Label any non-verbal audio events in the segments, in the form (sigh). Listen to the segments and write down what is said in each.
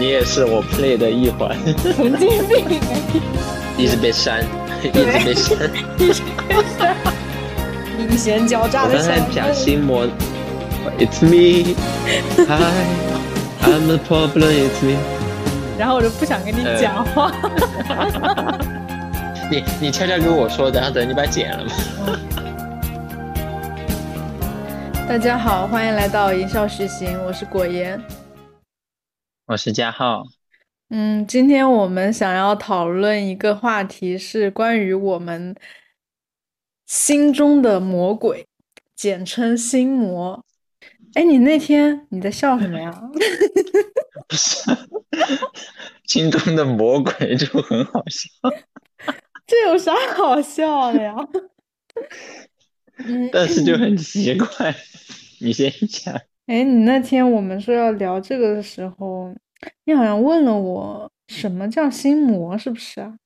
你也是我 play 的一环，神经病，一直被删，一直被删。一直被删。阴险狡诈的我刚才小讲心魔，It's me, Hi, I'm the problem, It's me。然后我就不想跟你呃讲话。(laughs) 你你悄悄跟我说，然后等你把剪了嘛。大家好，欢迎来到一笑实行，我是果言。我是佳浩，嗯，今天我们想要讨论一个话题，是关于我们心中的魔鬼，简称心魔。哎，你那天你在笑什么呀？不 (laughs) 是心中的魔鬼就很好笑，(laughs) 这有啥好笑的呀？嗯，(laughs) 但是就很奇怪。你先讲。哎，你那天我们说要聊这个的时候，你好像问了我什么叫心魔，是不是啊？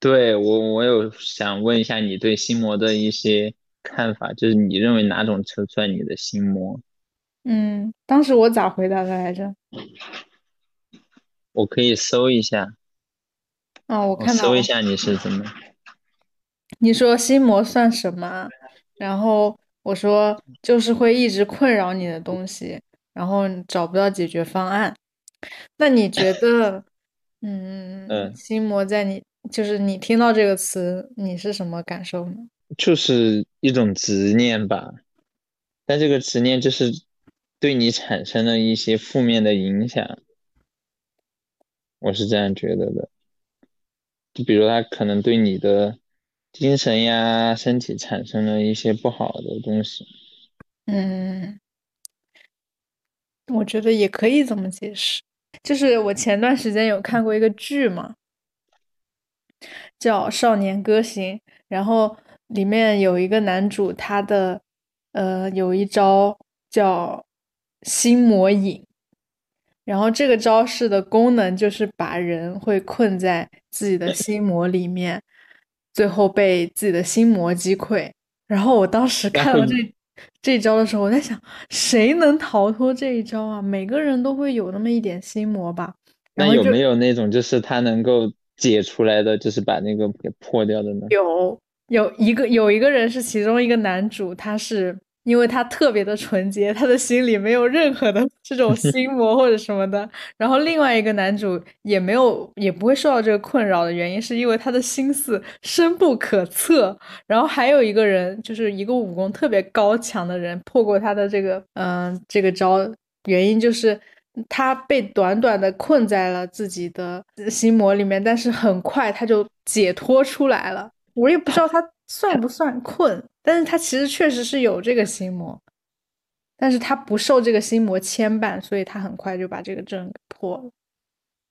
对我，我有想问一下你对心魔的一些看法，就是你认为哪种车算你的心魔？嗯，当时我咋回答的来着？我可以搜一下，啊，我我看到了搜一下你是怎么。你说心魔算什么啊？然后我说就是会一直困扰你的东西，然后找不到解决方案。那你觉得，嗯，嗯心魔在你就是你听到这个词，你是什么感受呢？就是一种执念吧，但这个执念就是对你产生了一些负面的影响，我是这样觉得的。就比如他可能对你的精神呀、身体产生了一些不好的东西。嗯，我觉得也可以这么解释。就是我前段时间有看过一个剧嘛，叫《少年歌行》，然后里面有一个男主，他的呃有一招叫心魔引，然后这个招式的功能就是把人会困在自己的心魔里面，最后被自己的心魔击溃。然后我当时看到这这招的时候，我在想，谁能逃脱这一招啊？每个人都会有那么一点心魔吧。那有没有那种就是他能够解出来的，就是把那个给破掉的呢？有有一个有一个人是其中一个男主，他是因为他特别的纯洁，他的心里没有任何的这种心魔或者什么的。然后另外一个男主也没有也不会受到这个困扰的原因，是因为他的心思深不可测。然后还有一个人就是一个武功特别高强的人，破过他的这个嗯、这个招，原因就是。他被短短的困在了自己的心魔里面，但是很快他就解脱出来了。我也不知道他算不算困，但是他其实确实是有这个心魔，但是他不受这个心魔牵绊，所以他很快就把这个阵给破了。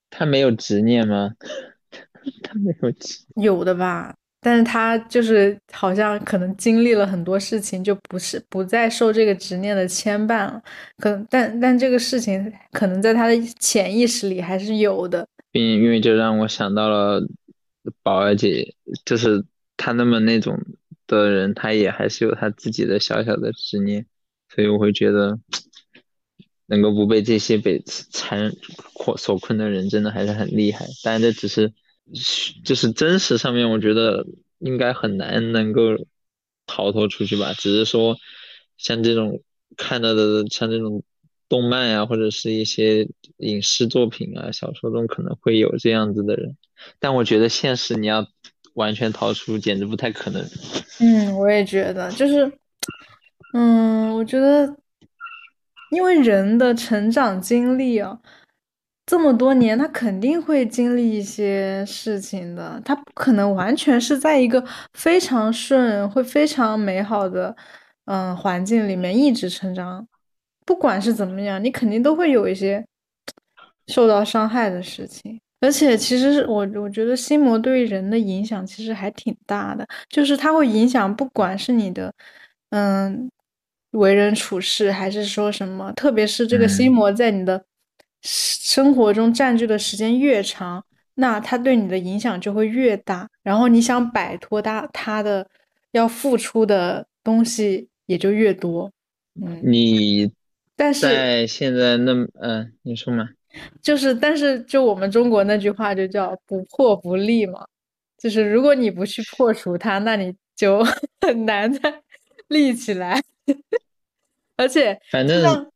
他没有执念吗？(laughs) 他没有执，有的吧，但是他就是好像可能经历了很多事情，就不是不再受这个执念的牵绊了。可能但但这个事情可能在他的潜意识里还是有的。并因为就让我想到了宝儿姐，就是她那么那种的人，他也还是有他自己的小小的执念，所以我会觉得能够不被这些被缠困所困的人，真的还是很厉害。当然，这只是就是真实上面，我觉得应该很难能够逃脱出去吧。只是说像这种看到的，像这种动漫呀、或者是一些影视作品啊、小说中可能会有这样子的人，但我觉得现实你要完全逃出，简直不太可能。嗯，我也觉得，就是，嗯，我觉得，因为人的成长经历啊，这么多年，他肯定会经历一些事情的，他不可能完全是在一个非常顺、会非常美好的，嗯，环境里面一直成长。不管是怎么样，你肯定都会有一些受到伤害的事情。而且，其实是我我觉得心魔对人的影响其实还挺大的，就是它会影响，不管是你的嗯为人处事，还是说什么，特别是这个心嗯魔在你的生活中占据的时间越长，那它对你的影响就会越大，然后你想摆脱它，它的要付出的东西也就越多。嗯，你但是在现在那么，嗯、你说嘛？就是，但是就我们中国那句话就叫“不破不立”嘛，就是如果你不去破除它，那你就 (laughs) 很难再 (laughs) 立起来。(laughs) 而且，反正，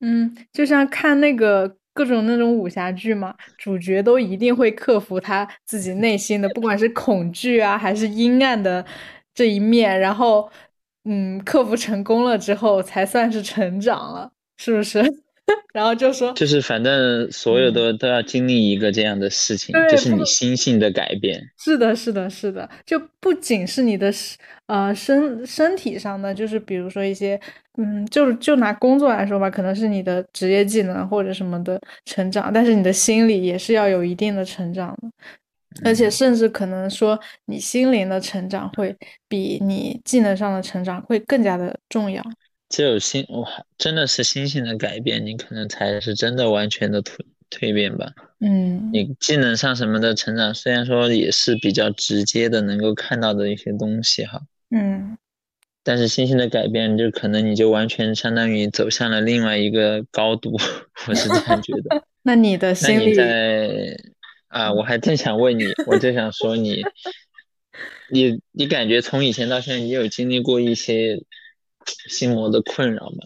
嗯，就像看那个各种那种武侠剧嘛，主角都一定会克服他自己内心的，不管是恐惧啊，还是阴暗的这一面，然后，嗯，克服成功了之后，才算是成长了，是不是？然后就说，就是反正所有的都要经历一个这样的事情，就是你心性的改变。是的，是的，是的，就不仅是你的呃身身体上的，就是比如说一些，嗯，就就拿工作来说吧，可能是你的职业技能或者什么的成长，但是你的心理也是要有一定的成长的，而且甚至可能说你心灵的成长会比你技能上的成长会更加的重要。只有心，哇，真的是心性的改变，你可能才是真的完全的蜕蜕变吧。嗯，你技能上什么的成长，虽然说也是比较直接的，能够看到的一些东西哈。嗯，但是心性的改变，就可能你就完全相当于走向了另外一个高度，(laughs) 我是这样觉得。(laughs) 那你的心理在啊，我还正想问你，我就想说你，(laughs) 你你感觉从以前到现在，你有经历过一些？心魔的困扰吗？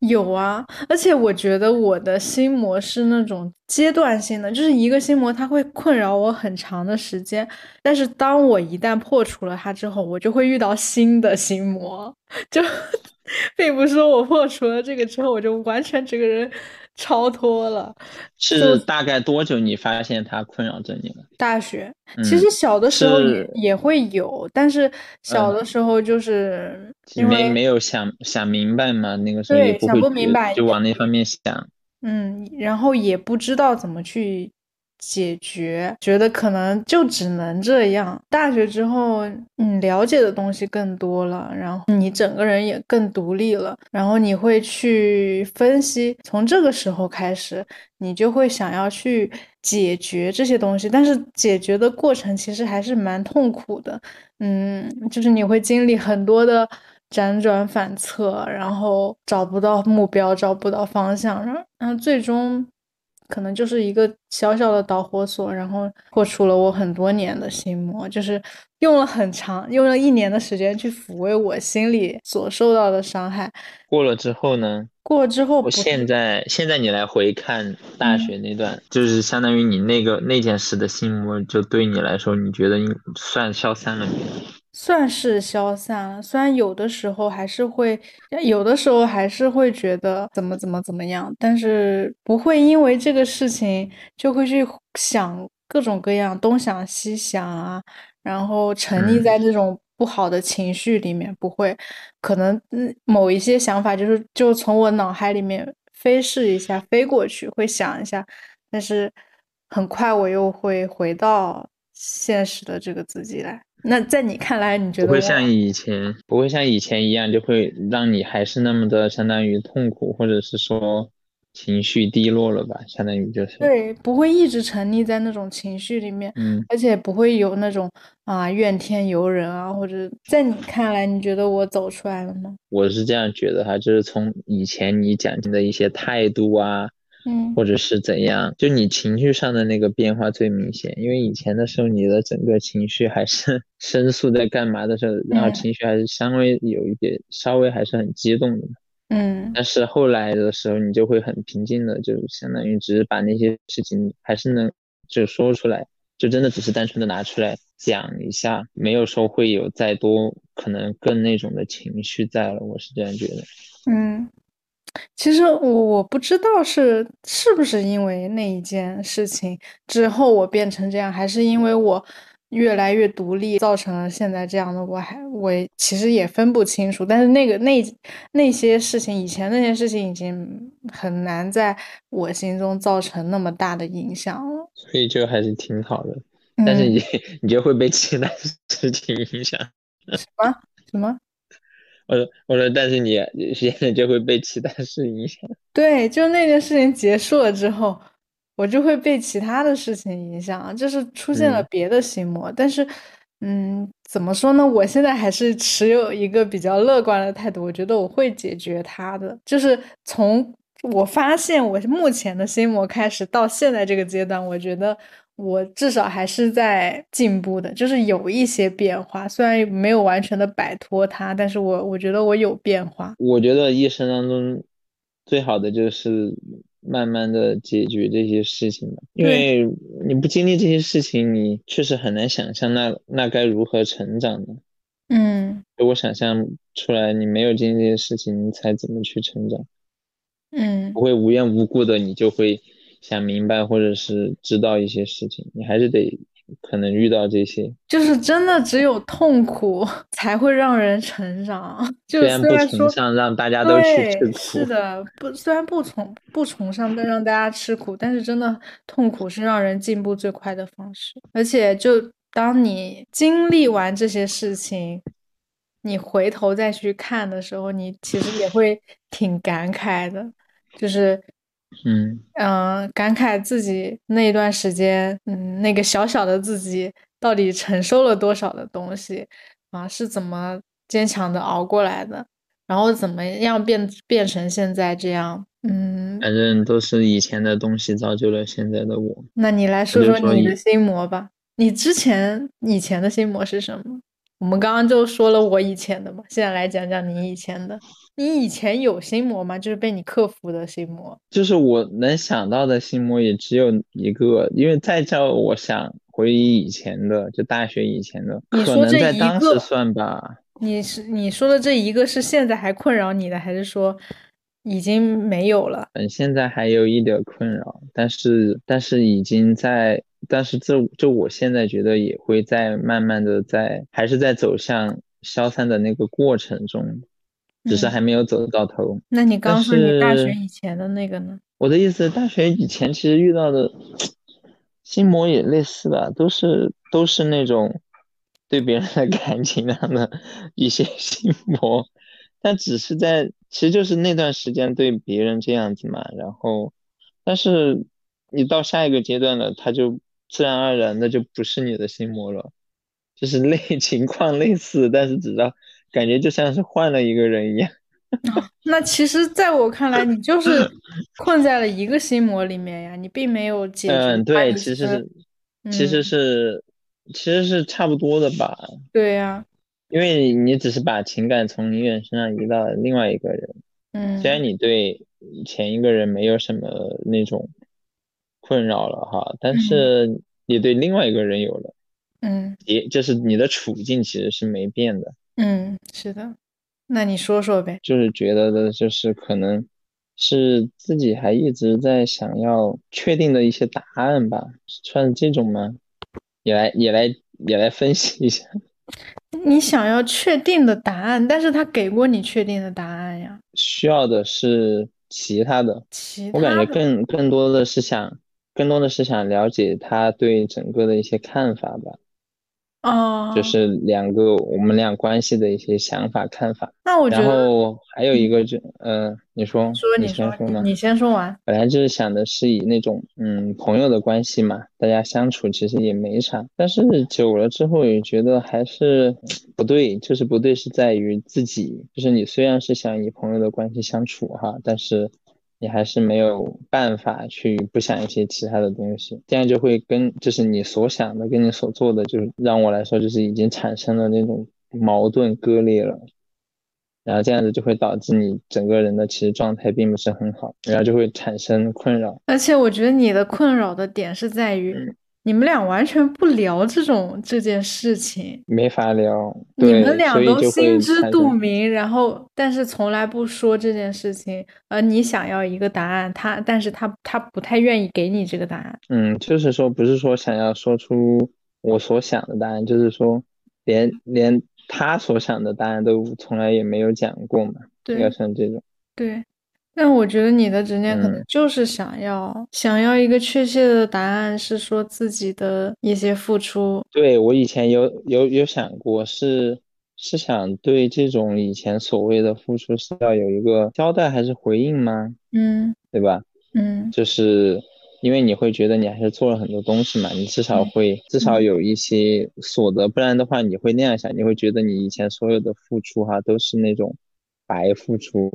有啊，而且我觉得我的心魔是那种阶段性的，就是一个心魔，它会困扰我很长的时间。但是当我一旦破除了它之后，我就会遇到新的心魔，就并不是说我破除了这个之后，我就完全整个人。超脱了，是大概多久你发现它困扰着你了？大学，其实小的时候也也会有，但是小的时候就是没没有想想明白嘛，那个时候也想不明白，就往那方面想。嗯，然后也不知道怎么去。解决，觉得可能就只能这样。大学之后，你了解的东西更多了，然后你整个人也更独立了，然后你会去分析。从这个时候开始，你就会想要去解决这些东西，但是解决的过程其实还是蛮痛苦的。嗯，就是你会经历很多的辗转反侧，然后找不到目标，找不到方向，然后，最终。可能就是一个小小的导火索，然后破除了我很多年的心魔，就是用了很长，用了一年的时间去抚慰我心里所受到的伤害。过了之后呢？过了之后，我现在现在你来回看大学那段，就是相当于你那个那件事的心魔，就对你来说，你觉得算消散了没？算是消散了，虽然有的时候还是会，有的时候还是会觉得怎么怎么怎么样，但是不会因为这个事情就会去想各种各样东想西想啊，然后沉溺在这种不好的情绪里面，不会，可能嗯某一些想法就是就从我脑海里面飞逝一下飞过去，会想一下，但是很快我又会回到现实的这个自己来。那在你看来，你觉得不会像以前，不会像以前一样，就会让你还是那么的相当于痛苦，或者是说情绪低落了吧？相当于就是对，不会一直沉溺在那种情绪里面，嗯，而且不会有那种啊怨天尤人啊，或者在你看来，你觉得我走出来了吗？我是这样觉得哈，就是从以前你讲的一些态度啊。嗯，或者是怎样，就你情绪上的那个变化最明显，因为以前的时候你的整个情绪还是 (laughs) 申诉在干嘛的时候，然后情绪还是稍微有一点，稍微还是很激动的。嗯，但是后来的时候你就会很平静的，就相当于只是把那些事情还是能就说出来，就真的只是单纯的拿出来讲一下，没有说会有再多可能更那种的情绪在了，我是这样觉得。嗯。其实我我不知道是是不是因为那一件事情之后我变成这样，还是因为我越来越独立造成了现在这样的。我还我其实也分不清楚。但是那个那那些事情，以前那些事情已经很难在我心中造成那么大的影响了。所以就还是挺好的。但是你 (laughs) 你就会被其他事情影响？什么什么？我说，我说，但是你现在就会被其他事影响。(laughs) 对，就那件事情结束了之后，我就会被其他的事情影响，就是出现了别的心魔。但是，嗯，怎么说呢？我现在还是持有一个比较乐观的态度，我觉得我会解决它的。就是从我发现我目前的心魔开始到现在这个阶段，我觉得我至少还是在进步的，就是有一些变化，虽然没有完全的摆脱它，但是我我觉得我有变化。我觉得一生当中最好的就是慢慢的解决这些事情吧，因为你不经历这些事情，你确实很难想象那那该如何成长的？嗯，我想象出来，你没有经历这些事情，你才怎么去成长？嗯，不会无缘无故的你就会想明白或者是知道一些事情，你还是得可能遇到这些。就是真的只有痛苦 (laughs) 才会让人成长。就虽然不崇尚让大家都去吃苦，是的，不虽然不崇不崇尚让大家吃苦，但是真的痛苦是让人进步最快的方式。而且就当你经历完这些事情。你回头再去看的时候，你其实也会挺感慨的，就是，嗯嗯，感慨自己那一段时间，嗯，那个小小的自己到底承受了多少的东西啊？是怎么坚强的熬过来的？然后怎么样变变成现在这样？嗯，反正都是以前的东西造就了现在的我。那你来说说你的心魔吧，你之前以前的心魔是什么？我们刚刚就说了我以前的嘛，现在来讲讲你以前的。你以前有心魔吗？就是被你克服的心魔。就是我能想到的心魔也只有一个，因为再叫我想回忆以前的，就大学以前的，可能在当时算吧。你是你说的这一个是现在还困扰你的，还是说已经没有了？嗯，现在还有一点困扰，但是但是已经在。但是这这我现在觉得也会在慢慢的在还是在走向消散的那个过程中，只是还没有走到头。那你刚说你大学以前的那个呢？我的意思，大学以前其实遇到的心魔也类似吧，都是都是那种对别人的 (laughs) 感情上的一些 (laughs) 心魔，但只是在其实就是那段时间对别人这样子嘛，然后但是你到下一个阶段了，他就。自然而然的就不是你的心魔了，就是 (laughs) 类情况类似，但是只道感觉就像是换了一个人一样。那其实，在我看来，你就是困在了一个心魔里面呀，你并没有解决。嗯，对，其实是，其实是，其实是差不多的吧。对呀，因为你只是把情感从你人身上移到了另外一个人。嗯，虽然你对前一个人没有什么那种。困扰了哈，但是你对另外一个人有了，嗯，也就是你的处境其实是没变的，嗯，是的，那你说说呗，就是觉得的就是可能是自己还一直在想要确定的一些答案吧，算是这种吗？也来也来也来分析一下，(laughs) 你想要确定的答案，但是他给过你确定的答案呀，需要的是其他的，其我感觉更更多的是想。更多的是想了解他对整个的一些看法吧。哦，就是两个我们俩关系的一些想法看法。那我觉得，然后还有一个就，呃，你说，说你先说嘛？你先说完。本来就是想的是以那种，嗯，朋友的关系嘛，大家相处其实也没啥。但是久了之后也觉得还是不对，就是不对是在于自己，就是你虽然是想以朋友的关系相处哈，但是。你还是没有办法去不想一些其他的东西，这样就会跟就是你所想的跟你所做的，就是让我来说就是已经产生了那种矛盾割裂了，然后这样子就会导致你整个人的其实状态并不是很好，然后就会产生困扰。而且我觉得你的困扰的点是在于。你们俩完全不聊这种这件事情，没法聊。你们俩都心知肚明，然后但是从来不说这件事情。而你想要一个答案，他但是他他不太愿意给你这个答案。嗯，就是说不是说想要说出我所想的答案，就是说连连他所想的答案都从来也没有讲过嘛。对，要像这种。对。但我觉得你的执念可能就是想要想要一个确切的答案，是说自己的一些付出。对我以前有有有想过，是是想对这种以前所谓的付出是要有一个交代还是回应吗？嗯，对吧？嗯，就是因为你会觉得你还是做了很多东西嘛，你至少会至少有一些所得，不然的话你会那样想，你会觉得你以前所有的付出哈都是那种白付出，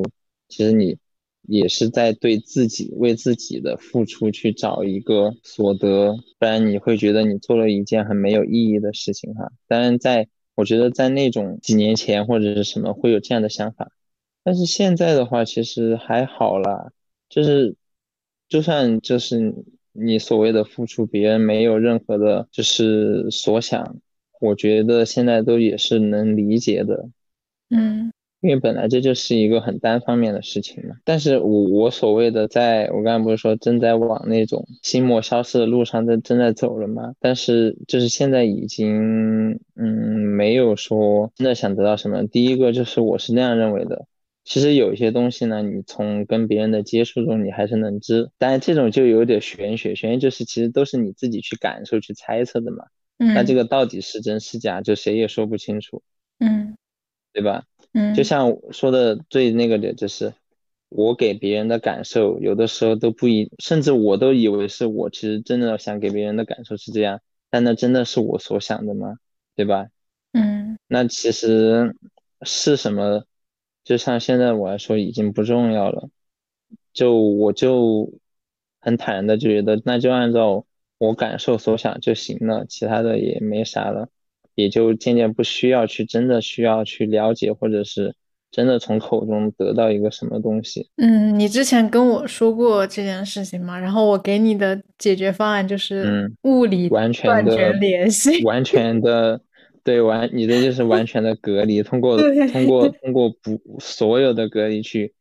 其实你。也是在对自己为自己的付出去找一个所得，不然你会觉得你做了一件很没有意义的事情哈。当然，在我觉得在那种几年前或者是什么会有这样的想法，但是现在的话其实还好啦，就是就算就是你所谓的付出，别人没有任何的就是所想，我觉得现在都也是能理解的，嗯。因为本来这就是一个很单方面的事情嘛，但是我我所谓的，在我刚才不是说正在往那种心魔消失的路上在正在走了吗？但是就是现在已经嗯没有说真的想得到什么。第一个就是我是那样认为的，其实有一些东西呢，你从跟别人的接触中你还是能知，但是这种就有点玄学，玄学就是其实都是你自己去感受去猜测的嘛。嗯。那这个到底是真是假，就谁也说不清楚。嗯。对吧？嗯，就像说的最那个的，就是我给别人的感受，有的时候都不一，甚至我都以为是我其实真的想给别人的感受是这样，但那真的是我所想的吗？对吧？嗯，那其实是什么？就像现在我来说已经不重要了，就我就很坦然的就觉得，那就按照我感受所想就行了，其他的也没啥了。也就渐渐不需要去真的需要去了解，或者是真的从口中得到一个什么东西。嗯，你之前跟我说过这件事情嘛，然后我给你的解决方案就是物理完全的联系，完全的对完你的就是完全的隔离，通过通过通过不所有的隔离去，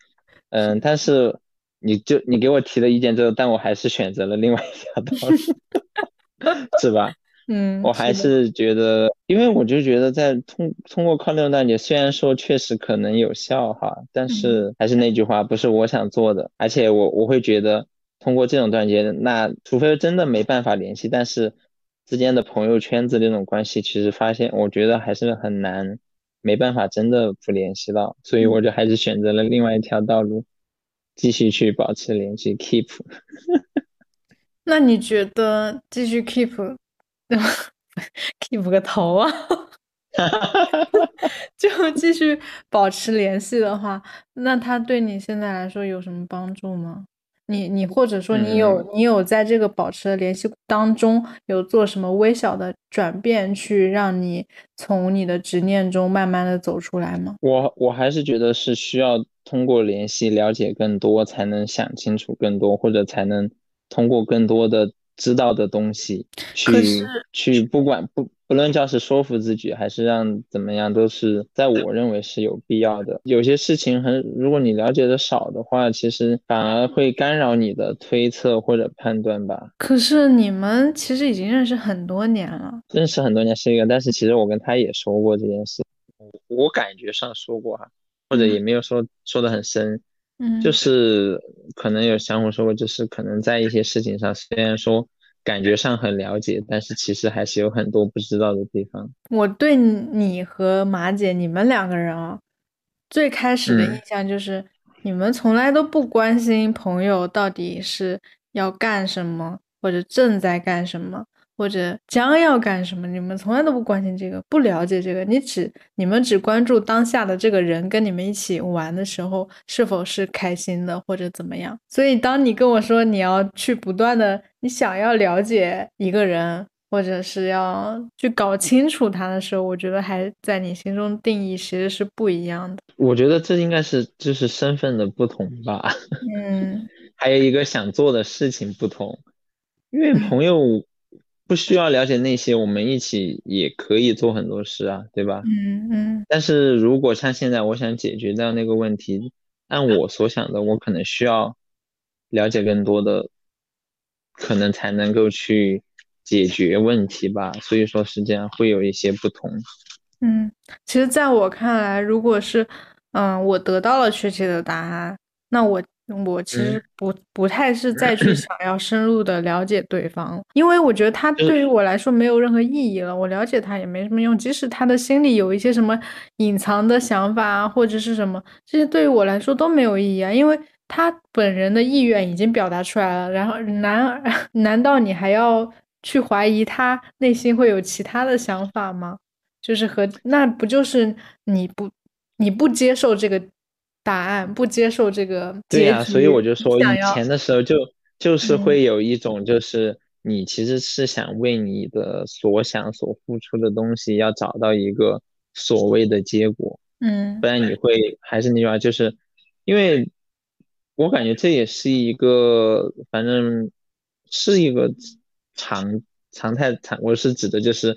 嗯，但是你就你给我提的意见之后，但我还是选择了另外一条道路，(laughs) 是吧？嗯，我还是觉得，因为我就觉得在通通过靠那种断节，虽然说确实可能有效哈，但是还是那句话，不是我想做的。而且我我会觉得通过这种断节，那除非真的没办法联系，但是之间的朋友圈子这种关系，其实发现我觉得还是很难，没办法真的不联系到，所以我就还是选择了另外一条道路，继续去保持联系，keep。(laughs) 那你觉得继续 keep？keep 个头啊！(laughs) 就继续保持联系的话，那他对你现在来说有什么帮助吗？你你或者说你有你有在这个保持的联系当中有做什么微小的转变，去让你从你的执念中慢慢的走出来吗？我我还是觉得是需要通过联系了解更多，才能想清楚更多，或者才能通过更多的。知道的东西，去去不管不不论叫是说服自己，还是让怎么样，都是在我认为是有必要的。有些事情很，如果你了解的少的话，其实反而会干扰你的推测或者判断吧。可是你们其实已经认识很多年了，认识很多年是一个，但是其实我跟他也说过这件事，我感觉上说过哈，或者也没有说说的很深。嗯，就是可能有相互说过，就是可能在一些事情上，虽然说感觉上很了解，但是其实还是有很多不知道的地方。我对你和马姐你们两个人啊，最开始的印象就是你们从来都不关心朋友到底是要干什么，或者正在干什么。或者将要干什么？你们从来都不关心这个，不了解这个。你只你们只关注当下的这个人跟你们一起玩的时候是否是开心的，或者怎么样。所以，当你跟我说你要去不断的，你想要了解一个人，或者是要去搞清楚他的时候，我觉得还在你心中定义其实是不一样的。我觉得这应该是就是身份的不同吧。嗯，(laughs) 还有一个想做的事情不同，因为朋友。不需要了解那些，我们一起也可以做很多事啊，对吧？嗯嗯。但是如果像现在，我想解决掉那个问题，按我所想的，我可能需要了解更多的，可能才能够去解决问题吧。所以说是这样，会有一些不同。嗯，其实在我看来，如果是，嗯，我得到了确切的答案，那我。我其实不不太是再去想 (clears throat) 要深入的了解对方，因为我觉得他对于我来说没有任何意义了。我了解他也没什么用，即使他的心里有一些什么隐藏的想法啊，或者是什么，这些对于我来说都没有意义啊，因为他本人的意愿已经表达出来了。然后难 (laughs) 难道你还要去怀疑他内心会有其他的想法吗？就是和那不就是你不你不接受这个。答案，不接受这个对呀、所以我就说，以前的时候就就是嗯会有一种，就是你其实是想为你的所想所付出的东西，要找到一个所谓的结果，嗯不然你会还是那句话，就是因为我感觉这也是一个，反正是一个常常态常，我是指的就是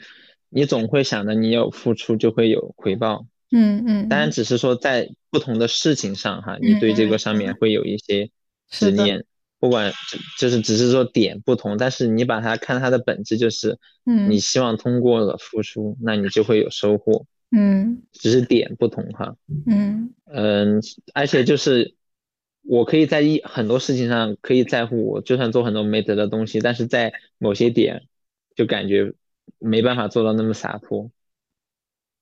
你总会想着你有付出就会有回报。嗯嗯，当然，只是说在不同的事情上哈，你对这个上面会有一些执念，不管就是只是说点不同，但是你把它看它的本质就是，嗯。你希望通过了付出，那你就会有收获，嗯。只是点不同哈。嗯。嗯，而且就是我可以在一很多事情上可以在乎我，就算做很多没得的东西，但是在某些点就感觉没办法做到那么洒脱。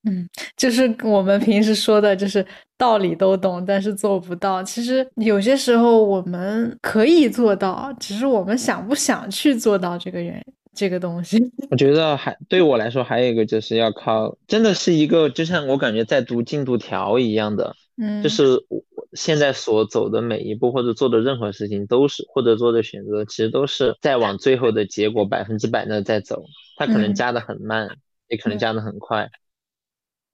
嗯，就是我们平时说的，就是道理都懂，但是做不到。其实有些时候我们可以做到，只是我们想不想去做到这个原这个东西。(laughs) 我觉得还对我来说还有一个就是要靠，真的是一个就像我感觉在读进度条一样的，嗯，就是我现在所走的每一步或者做的任何事情都是或者做的选择，其实都是在往最后的结果百分之百那在走，它可能嗯加的很慢，也可能嗯加的很快，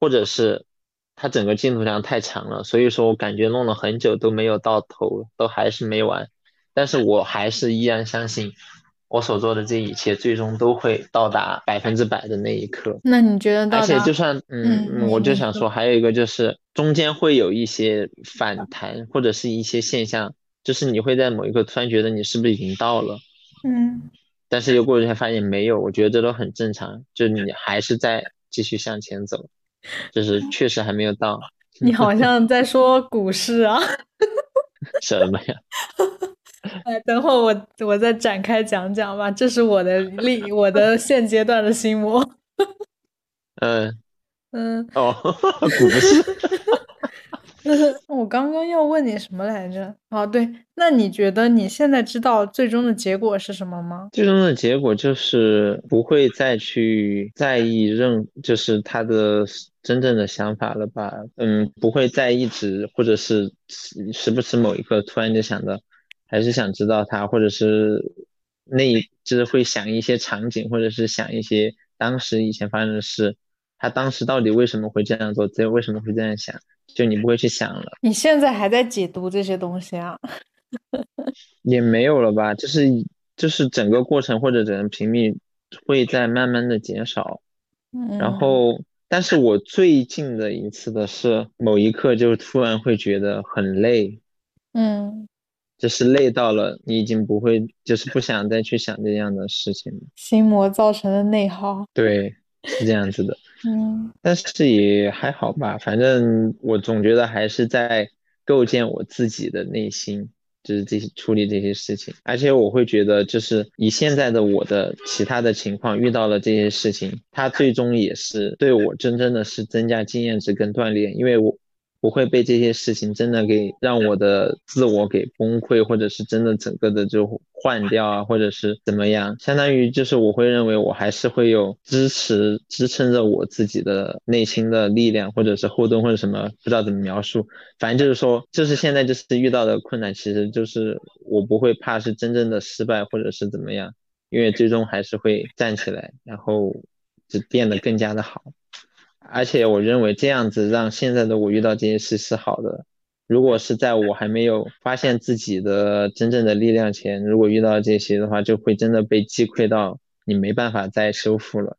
或者是它整个进度量太长了，所以说我感觉弄了很久都没有到头，都还是没完，但是我还是依然相信。我所做的这一切，最终都会到达百分之百的那一刻。那你觉得到而且就算嗯嗯，我就想说，还有一个就是中间会有一些反弹，或者是一些现象，就是你会在某一刻突然觉得你是不是已经到了，嗯但是又过一天发现没有，我觉得这都很正常，就是你还是在继续向前走，就是确实还没有到 (laughs) 你好像在说股市啊。什么呀？(laughs) 哎，等会儿我我再展开讲讲吧，这是我的历我的现阶段的心魔。(laughs) 嗯，嗯，哦，股市，我刚刚要问你什么来着？哦，对，那你觉得你现在知道最终的结果是什么吗？最终的结果就是不会再去在意任，就是他的真正的想法了吧？嗯，不会再一直，或者是时不时某一刻突然就想到，还是想知道他，或者是那一就是会想一些场景，或者是想一些当时以前发生的事，他当时到底为什么会这样做，这为什么会这样想，就你不会去想了。你现在还在解读这些东西啊？(laughs) 也没有了吧，就是就是整个过程或者整个频率会在慢慢的减少，嗯，然后，但是我最近的一次的是某一刻就突然会觉得很累，嗯，就是累到了你已经不会，就是不想再去想这样的事情了。心魔造成的内耗。对，是这样子的，嗯但是也还好吧，反正我总觉得还是在构建我自己的内心。就是这些处理这些事情，而且我会觉得，就是以现在的我的其他的情况遇到了这些事情，它最终也是对我真正的是增加经验值跟锻炼，因为我不会被这些事情真的给让我的自我给崩溃，或者是真的整个的就换掉啊，或者是怎么样，相当于就是我会认为我还是会有支持支撑着我自己的内心的力量，或者是后盾或者什么，不知道怎么描述。反正就是说，就是现在就是遇到的困难，其实就是我不会怕是真正的失败或者是怎么样，因为最终还是会站起来，然后就变得更加的好。而且我认为这样子让现在的我遇到这些事是好的。如果是在我还没有发现自己的真正的力量前，如果遇到这些的话，就会真的被击溃到你没办法再修复了，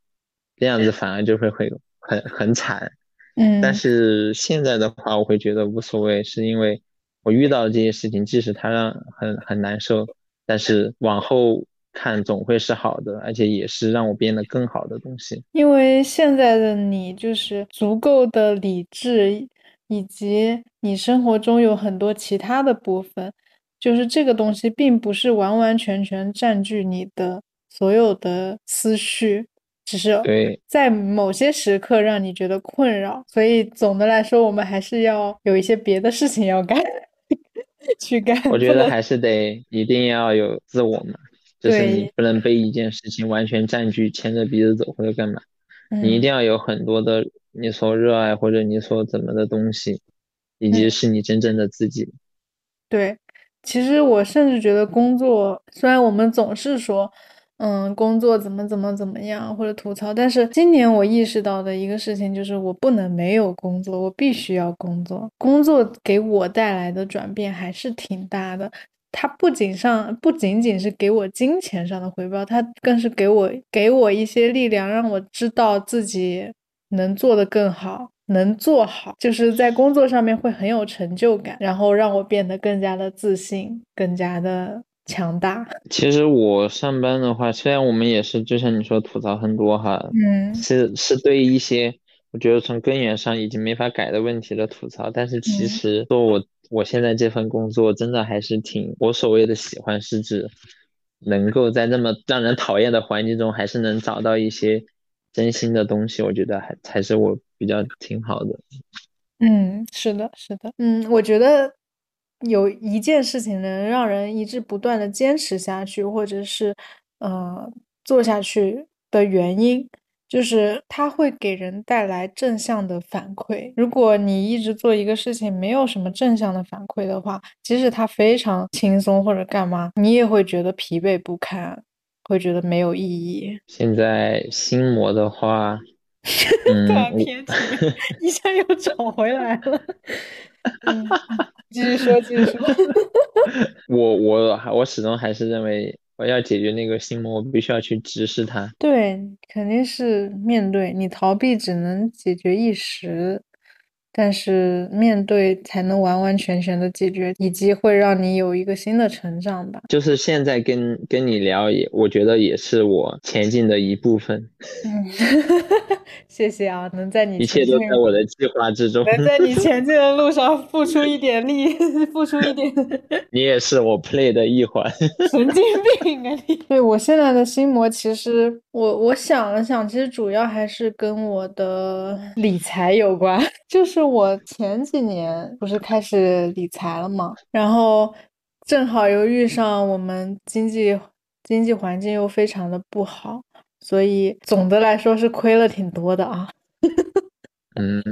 这样子反而就会会很很惨。嗯，但是现在的话，我会觉得无所谓，是因为我遇到的这些事情，即使它让很很难受，但是往后看总会是好的，而且也是让我变得更好的东西。因为现在的你就是足够的理智，以及你生活中有很多其他的部分，就是这个东西并不是完完全全占据你的所有的思绪，只是对，在某些时刻让你觉得困扰。所以总的来说，我们还是要有一些别的事情要干，(laughs) 去干。我觉得还是得一定要有自我嘛，就是你不能被一件事情完全占据，牵着鼻子走或者干嘛，你一嗯定要有很多的你所热爱或者你所怎么的东西，以及是你真正的自己。对，其实我甚至觉得工作，虽然我们总是说，嗯，工作怎么怎么怎么样，或者吐槽，但是今年我意识到的一个事情就是，我不能没有工作，我必须要工作。工作给我带来的转变还是挺大的。它不仅上不仅仅是给我金钱上的回报，它更是给我给我一些力量，让我知道自己能做得更好，能做好，就是在工作上面会很有成就感，然后让我变得更加的自信，更加的强大。其实我上班的话，虽然我们也是就像你说吐槽很多哈，嗯，是是对一些我觉得从根源上已经没法改的问题的吐槽，但是其实做我。我现在这份工作真的还是挺，我所谓的喜欢是指能够在那么让人讨厌的环境中，还是能找到一些真心的东西，我觉得还才是我比较挺好的。嗯，是的，是的，嗯，我觉得有一件事情能让人一直不断的坚持下去，或者是呃做下去的原因。就是它会给人带来正向的反馈。如果你一直做一个事情，没有什么正向的反馈的话，即使它非常轻松或者干嘛，你也会觉得疲惫不堪，会觉得没有意义。现在心魔的话，(laughs) 突然偏题，一下又找回来了。(laughs) 继续说，继续说。我我我始终还是认为。我要解决那个心魔，我必须要去直视它。对，肯定是面对你逃避，只能解决一时。但是面对才能完完全全的解决，以及会让你有一个新的成长吧。就是现在跟跟你聊，也我觉得也是我前进的一部分。嗯，(laughs) 谢谢啊，能在你一切都在我的计划之中，能在你前进的路上 (laughs) 付出一点力，付出一点。(laughs) 你也是我 play 的一环。神经病啊你！对我现在的心魔，其实我我想了想，其实主要还是跟我的理财有关，就是。我前几年不是开始理财了嘛？然后正好又遇上我们经济经济环境又非常的不好，所以总的来说是亏了挺多的啊。嗯，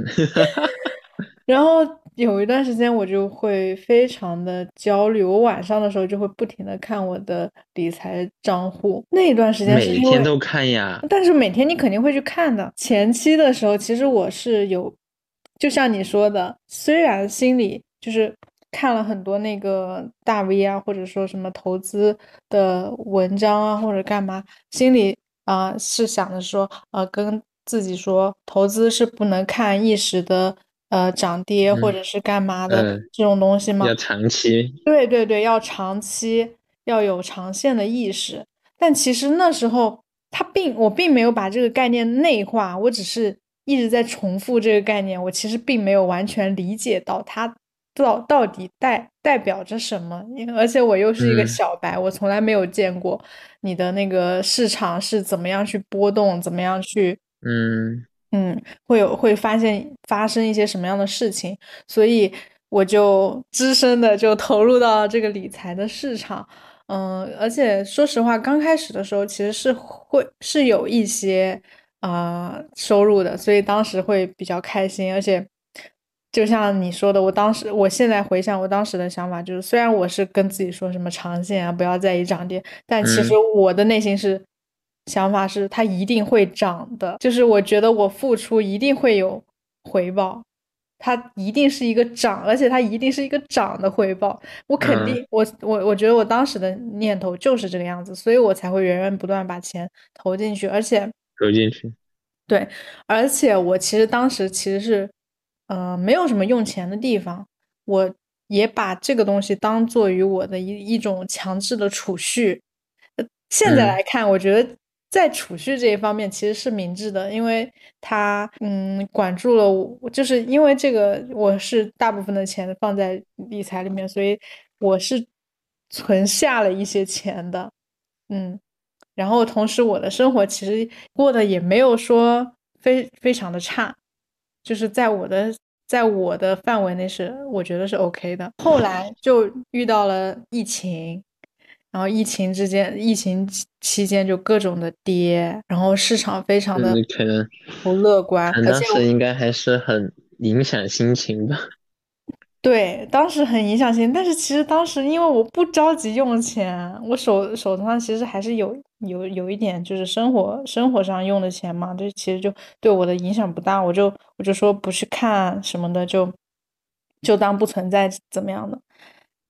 (laughs) 然后有一段时间我就会非常的焦虑，我晚上的时候就会不停的看我的理财账户。那一段时间每天都看呀，但是每天你肯定会去看的。前期的时候，其实我是有。就像你说的，虽然心里就是看了很多那个大 V 啊，或者说什么投资的文章啊，或者干嘛，心里啊是想着说，呃，跟自己说，投资是不能看一时的呃涨跌或者是干嘛的这种东西吗？要长期。对对对，要长期，要有长线的意识。但其实那时候他并我并没有把这个概念内化，我只是。一直在重复这个概念，我其实并没有完全理解到它到到底代代表着什么，而且我又是一个小白，我从来没有见过你的那个市场是怎么样去波动，怎么样去，嗯。嗯，会有会发现发生一些什么样的事情，所以我就只身的就投入到这个理财的市场，嗯，而且说实话，刚开始的时候其实是会是有一些。啊，收入的，所以当时会比较开心，而且就像你说的，我当时，我现在回想我当时的想法，就是虽然我是跟自己说什么长线啊，不要在意涨跌，但其实我的内心是想法是它一定会涨的，就是我觉得我付出一定会有回报，它一定是一个涨，而且它一定是一个涨的回报，我肯定，我我我觉得我当时的念头就是这个样子，所以我才会源源不断把钱投进去，而且。投进去，对，而且我其实当时其实是，呃，没有什么用钱的地方，我也把这个东西当做于我的一一种强制的储蓄。现在来看，我觉得在储蓄这一方面其实是明智的，因为它，嗯，管住了我，就是因为这个，我是大部分的钱放在理财里面，所以我是存下了一些钱的，嗯。然后同时，我的生活其实过得也没有说非非常的差，就是在我的在我的范围内是我觉得是 OK 的。后来就遇到了疫情，然后疫情之间，疫情期间就各种的跌，然后市场非常的可能不乐观，当时应该还是很影响心情吧。(laughs) 对，当时很影响心，但是其实当时因为我不着急用钱，我手手头上其实还是有有有一点就是生活生活上用的钱嘛，这其实就对我的影响不大，我就我就说不去看什么的，就就当不存在怎么样的。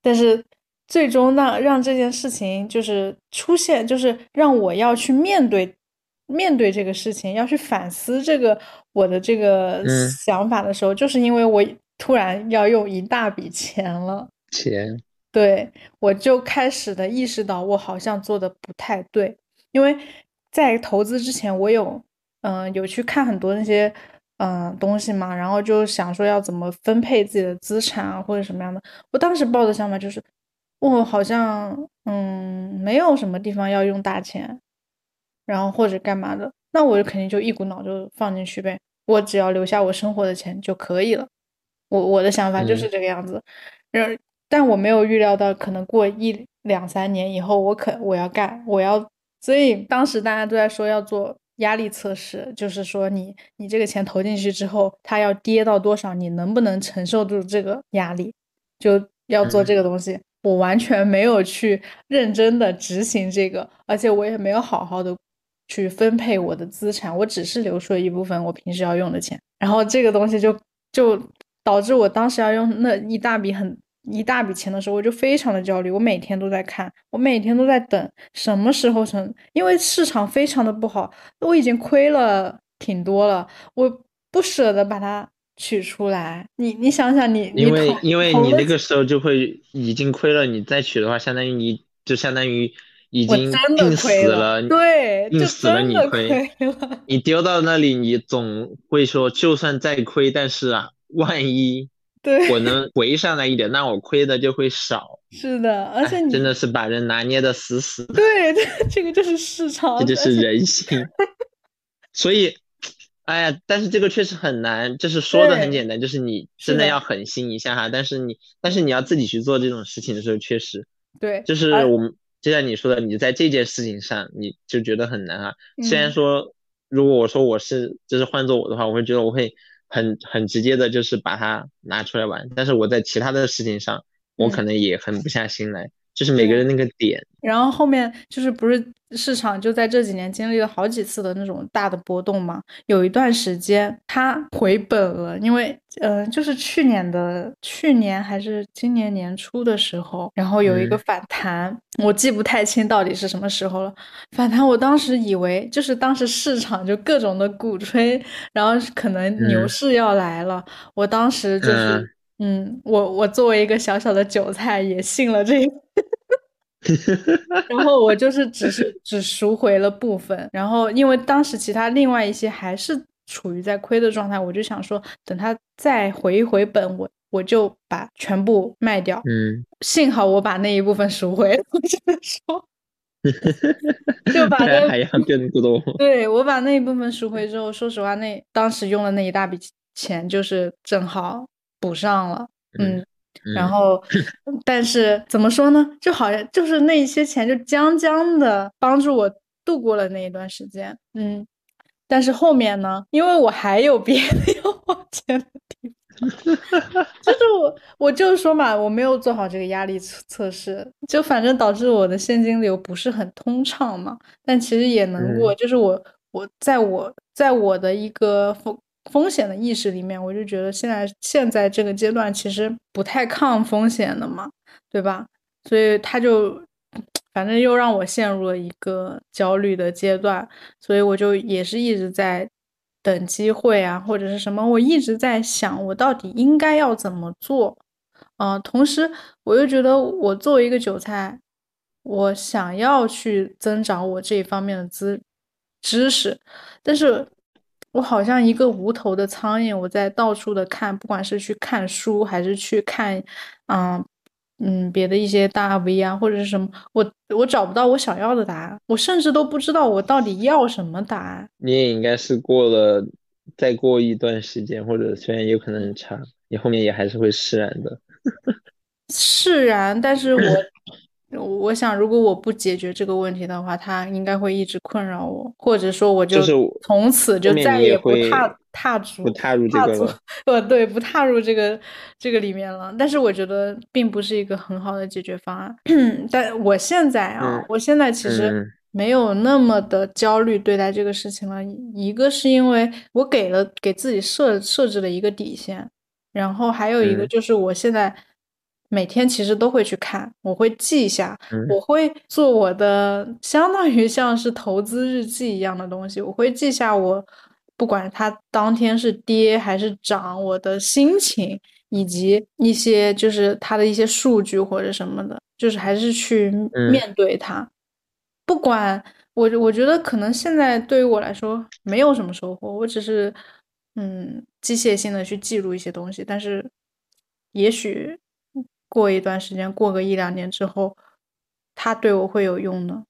但是最终让让这件事情就是出现，就是让我要去面对面对这个事情，要去反思这个我的这个想法的时候，就是因为我。突然要用一大笔钱了，钱，对我就开始的意识到我好像做的不太对，因为在投资之前，我有嗯有去看很多那些嗯东西嘛，然后就想说要怎么分配自己的资产啊或者什么样的，我当时抱的想法就是，我好像嗯没有什么地方要用大钱，然后或者干嘛的，那我就肯定就一股脑就放进去呗，我只要留下我生活的钱就可以了。我我的想法就是这个样子，然但我没有预料到，可能过一两三年以后，我可我要干，我要，所以当时大家都在说要做压力测试，就是说你你这个钱投进去之后，它要跌到多少，你能不能承受住这个压力，就要做这个东西。我完全没有去认真的执行这个，而且我也没有好好的去分配我的资产，我只是留出了一部分我平时要用的钱，然后这个东西就就。导致我当时要用那一大笔很一大笔钱的时候，我就非常的焦虑。我每天都在看，我每天都在等什么时候成，因为市场非常的不好，我已经亏了挺多了，我不舍得把它取出来。你你想想，你因为因为你那个时候就会已经亏了，你再取的话，相当于你就相当于已经定死了，对，定死了你亏，你丢到那里，你总会说，就算再亏，但是啊。万一对我能回上来一点，那我亏的就会少。是的，而且你真的是把人拿捏的死死的。对，这个就是市场，这就是人性。(laughs) 所以，哎呀，但是这个确实很难。就是说的很简单，就是你真的要狠心一下哈。但是你，但是你要自己去做这种事情的时候，确实对，就是我们就像你说的，你在这件事情上你就觉得很难啊。虽然说，如果我说我是，就是换做我的话，我会觉得我会。很很直接的，就是把它拿出来玩。但是我在其他的事情上，我可能也狠不下心来。就是每个人那个点。然后后面就是不是市场就在这几年经历了好几次的那种大的波动嘛？有一段时间它回本了，因为呃，就是去年的去年还是今年年初的时候，然后有一个反弹，我记不太清到底是什么时候了。反弹，我当时以为就是当时市场就各种的鼓吹，然后可能牛市要来了。我当时就是，嗯，我我作为一个小小的韭菜也信了这。(laughs) 然后我就是只是只赎回了部分，然后因为当时其他另外一些还是处于在亏的状态，我就想说等他再回一回本，我我就把全部卖掉。嗯，幸好我把那一部分赎回，我只能说，(laughs) 就把那还要更多。(laughs) 对我把那一部分赎回之后，说实话，那当时用的那一大笔钱就是正好补上了。嗯。然后，(laughs) 但是怎么说呢？就好像就是那些钱就将将的帮助我度过了那一段时间。嗯，但是后面呢，因为我还有别的要花钱的地方，就是我我就是说嘛，我没有做好这个压力测测试，就反正导致我的现金流不是很通畅嘛。但其实也能过，就是我我在我在我的一个风。险的意识里面，我就觉得现在现在这个阶段其实不太抗风险的嘛，对吧？所以他就反正又让我陷入了一个焦虑的阶段，所以我就也是一直在等机会啊，或者是什么，我一直在想我到底应该要怎么做。嗯，同时我又觉得我作为一个韭菜，我想要去增长我这一方面的知知识，但是。我好像一个无头的苍蝇，我在到处的看，不管是去看书，还是去看，嗯嗯，别的一些大 V 啊，或者是什么，我我找不到我想要的答案，我甚至都不知道我到底要什么答案。你也应该是过了，再过一段时间，或者虽然有可能很差，你后面也还是会释然的。(laughs) 释然，但是我我想，如果我不解决这个问题的话，它应该会一直困扰我，或者说我就从此就再也不踏踏足不踏入这个，(laughs) 呃，对，不踏入这个这个里面了。但是我觉得并不是一个很好的解决方案。(clears throat) 但我现在啊，我现在其实没有那么的焦虑对待这个事情了。一个是因为我给了给自己设设置了一个底线，然后还有一个就是我现在。每天其实都会去看，我会记一下，我会做我的相当于像是投资日记一样的东西。我会记下我不管它当天是跌还是涨，我的心情以及一些就是它的一些数据或者什么的，就是还是去面对它。不管我，我觉得可能现在对于我来说没有什么收获，我只是嗯机械性的去记录一些东西，但是也许。过一段时间，过个一两年之后，他对我会有用呢，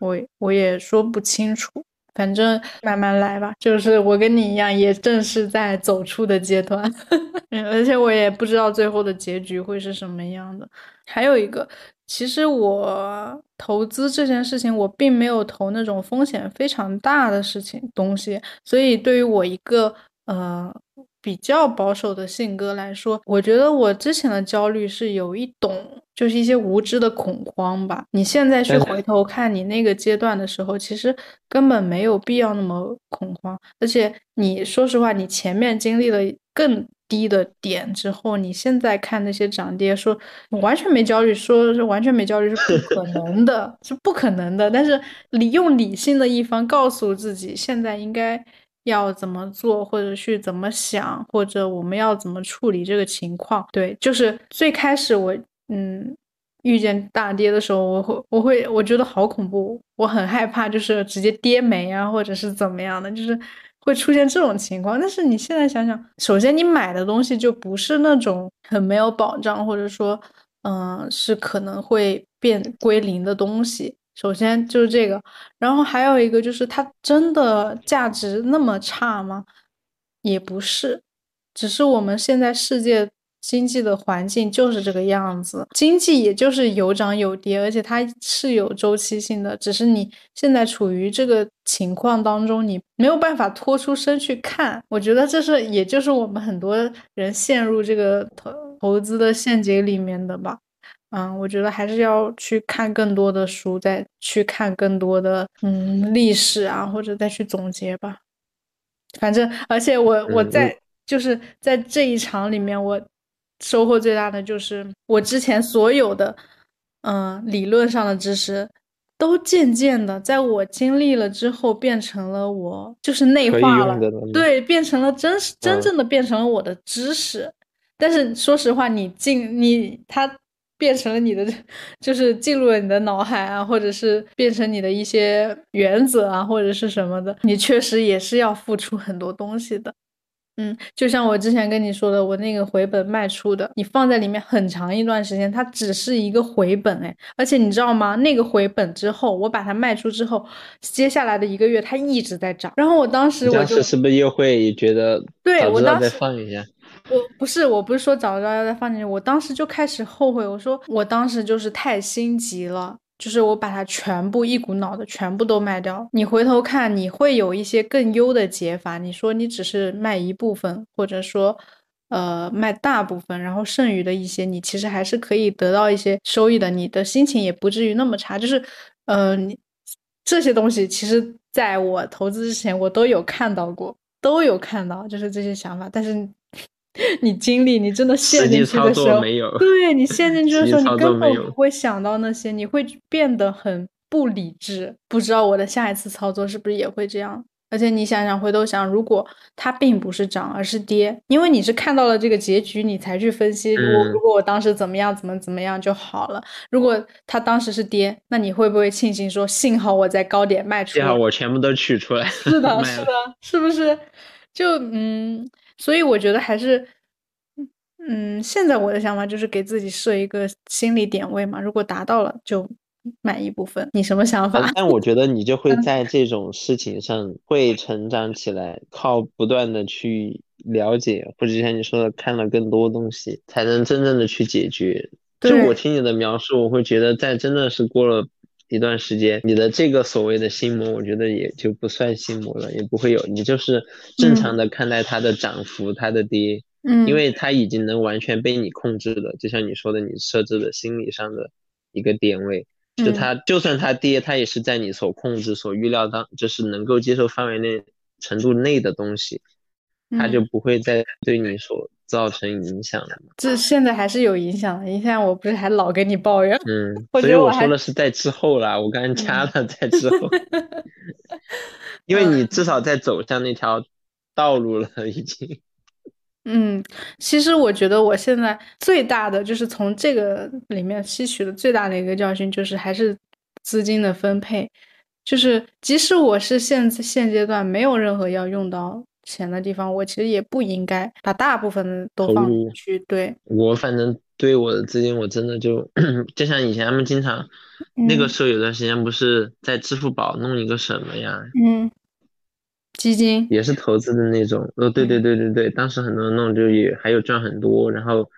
我我也说不清楚，反正慢慢来吧。就是我跟你一样，也正是在走出的阶段，(laughs) 而且我也不知道最后的结局会是什么样的。还有一个，其实我投资这件事情，我并没有投那种风险非常大的事情东西，所以对于我一个呃。比较保守的性格来说，我觉得我之前的焦虑是有一种，就是一些无知的恐慌吧。你现在去回头看你那个阶段的时候，其实根本没有必要那么恐慌。而且你说实话，你前面经历了更低的点之后，你现在看那些涨跌，说完全没焦虑，说是完全没焦虑是不可能的，是不可能的。但是你用理性的一方告诉自己，现在应该。要怎么做，或者去怎么想，或者我们要怎么处理这个情况？对，就是最开始我嗯遇见大跌的时候，我会我会我觉得好恐怖，我很害怕，就是直接跌没啊，或者是怎么样的，就是会出现这种情况。但是你现在想想，首先你买的东西就不是那种很没有保障，或者说嗯是可能会变归零的东西。首先就是这个，然后还有一个就是它真的价值那么差吗？也不是，只是我们现在世界经济的环境就是这个样子，经济也就是有涨有跌，而且它是有周期性的，只是你现在处于这个情况当中，你没有办法脱出身去看。我觉得这是，也就是我们很多人陷入这个投投资的陷阱里面的吧。嗯，我觉得还是要去看更多的书，再去看更多的嗯历史啊，或者再去总结吧。反正，而且我我在就是在这一场里面，我收获最大的就是我之前所有的嗯理论上的知识，都渐渐的在我经历了之后变成了我就是内化了，对，变成了真实真正的变成了我的知识。但是说实话，你进你他。变成了你的，就是进入了你的脑海啊，或者是变成你的一些原则啊，或者是什么的，你确实也是要付出很多东西的。嗯，就像我之前跟你说的，我那个回本卖出的，你放在里面很长一段时间，它只是一个回本哎，而且你知道吗？那个回本之后，我把它卖出之后，接下来的一个月它一直在涨。然后我当时我就，是不是又会觉得，对我当时再放一下。我不是，我不是说早知道要再放进去，我当时就开始后悔。我说我当时就是太心急了，就是我把它全部一股脑的全部都卖掉。你回头看，你会有一些更优的解法。你说你只是卖一部分，或者说呃卖大部分，然后剩余的一些，你其实还是可以得到一些收益的。你的心情也不至于那么差。就是呃，你这些东西其实在我投资之前，我都有看到过，都有看到，就是这些想法，但是。(laughs) 你经历，你真的陷进去的时候，对你陷进去的时候，你根本不会想到那些，你会变得很不理智。不知道我的下一次操作是不是也会这样？而且你想想，回头想，如果它并不是涨，而是跌，因为你是看到了这个结局，你才去分析。如果如果我当时怎么样，怎么怎么样就好了。如果它当时是跌，那你会不会庆幸说，幸好我在高点卖出？幸好我全部都取出来。是的，(laughs) 是的，是不是？就嗯。所以我觉得还是，嗯，现在我的想法就是给自己设一个心理点位嘛，如果达到了就买一部分。你什么想法？但我觉得你就会 (laughs) 在这种事情上会成长起来，靠不断的去了解，或者像你说的看了更多东西，才能真正的去解决就我听你的描述，我会觉得在真的是过了一段时间，你的这个所谓的心魔，我觉得也就不算心魔了，也不会有，你就是正常的看待它的涨幅，它的跌，嗯，因为它已经能完全被你控制了，就像你说的，你设置的心理上的一个点位，就它就算它跌，它也是在你所控制、所预料当，就是能够接受范围内程度内的东西，它就不会再对你所。造成影响了吗？这现在还是有影响的。你现在我不是还老跟你抱怨？嗯，所以我说的是在之后啦，我刚刚加了在之后，(laughs) 因为你至少在走向那条道路了，已经。嗯，其实我觉得我现在最大的就是从这个里面吸取的最大的一个教训，就是还是资金的分配，就是即使我是现现阶段没有任何要用到。钱的地方，我其实也不应该把大部分的都放进去。对我，反正对我的资金，我真的就就像以前他们经常，那个时候有段时间不是在支付宝弄一个什么呀？嗯，基金也是投资的那种。哦，对对对对对，当时很多人弄就也还有赚很多，然后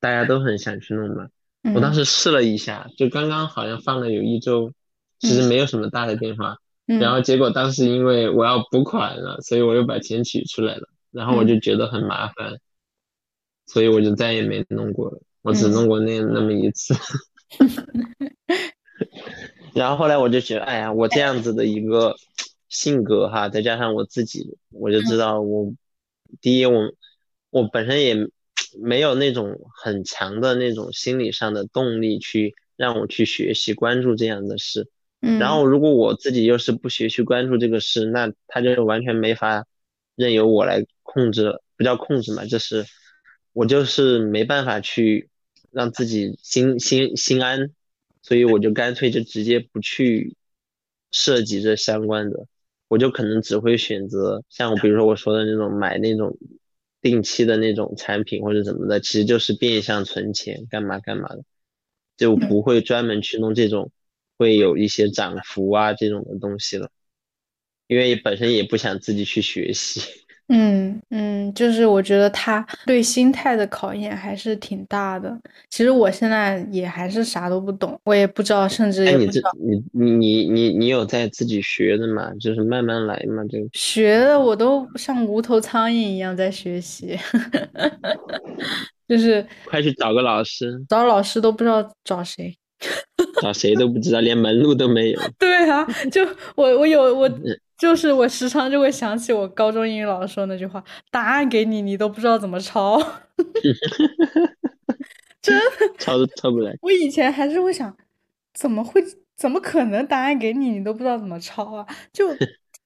大家都很想去弄嘛。我当时试了一下，就刚刚好像放了有一周，其实没有什么大的变化。然后结果当时因为我要补款了，所以我又把钱取出来了，然后我就觉得很麻烦，所以我就再也没弄过了。我只弄过那那么一次。(laughs) 然后后来我就觉得，哎呀，我这样子的一个性格哈，再加上我自己，我就知道我第一我我本身也没有那种很强的那种心理上的动力去让我去学习关注这样的事。然后，如果我自己又是不学去关注这个事，那他就完全没法任由我来控制，不叫控制嘛，就是我就是没办法去让自己心心心安，所以我就干脆就直接不去涉及这相关的，我就可能只会选择像比如说我说的那种买那种定期的那种产品或者怎么的，其实就是变相存钱，干嘛干嘛的，就不会专门去弄这种。会有一些涨幅啊这种的东西了，因为本身也不想自己去学习。(laughs) 嗯嗯，就是我觉得他对心态的考验还是挺大的。其实我现在也还是啥都不懂，我也不知道，甚至也不知道。你你你你你有在自己学的嘛？就是慢慢来嘛，就学的我都像无头苍蝇一样在学习，(laughs) 就是快去找个老师，找老师都不知道找谁。找谁都不知道，连门路都没有。(laughs) 对啊，就我我有我就是我时常就会想起我高中英语老师说那句话：答案给你，你都不知道怎么抄。(laughs) 真的 (laughs) 抄都抄不来。我以前还是会想，怎么会？怎么可能答案给你，你都不知道怎么抄啊？就，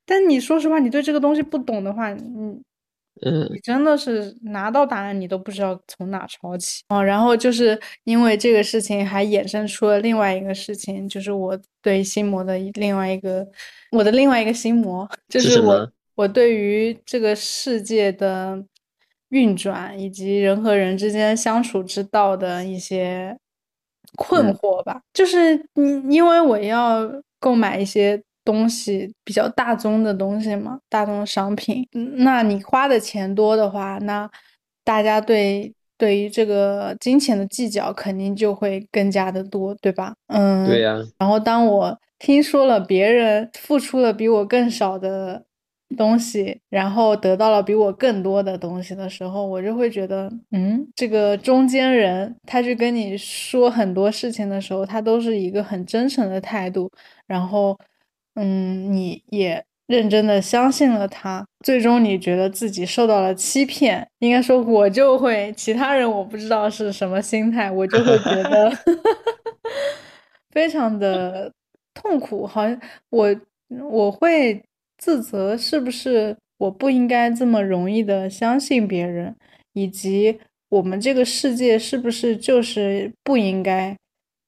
但你说实话，你对这个东西不懂的话，你。嗯，你真的是拿到答案，你都不知道从哪抄起哦。然后就是因为这个事情，还衍生出了另外一个事情，就是我对心魔的另外一个，我的另外一个心魔，就是我我对于这个世界的运转以及人和人之间相处之道的一些困惑吧。就是你因为我要购买一些。东西比较大宗的东西嘛，大宗商品，那你花的钱多的话，那大家对对于这个金钱的计较肯定就会更加的多，对吧？嗯，对呀。然后当我听说了别人付出了比我更少的东西，然后得到了比我更多的东西的时候，我就会觉得，嗯，这个中间人他去跟你说很多事情的时候，他都是一个很真诚的态度，然后。嗯，你也认真的相信了他，最终你觉得自己受到了欺骗，应该说我就会，其他人我不知道是什么心态，我就会觉得 (laughs) 非常的痛苦，好像我我会自责，是不是我不应该这么容易的相信别人，以及我们这个世界是不是就是不应该。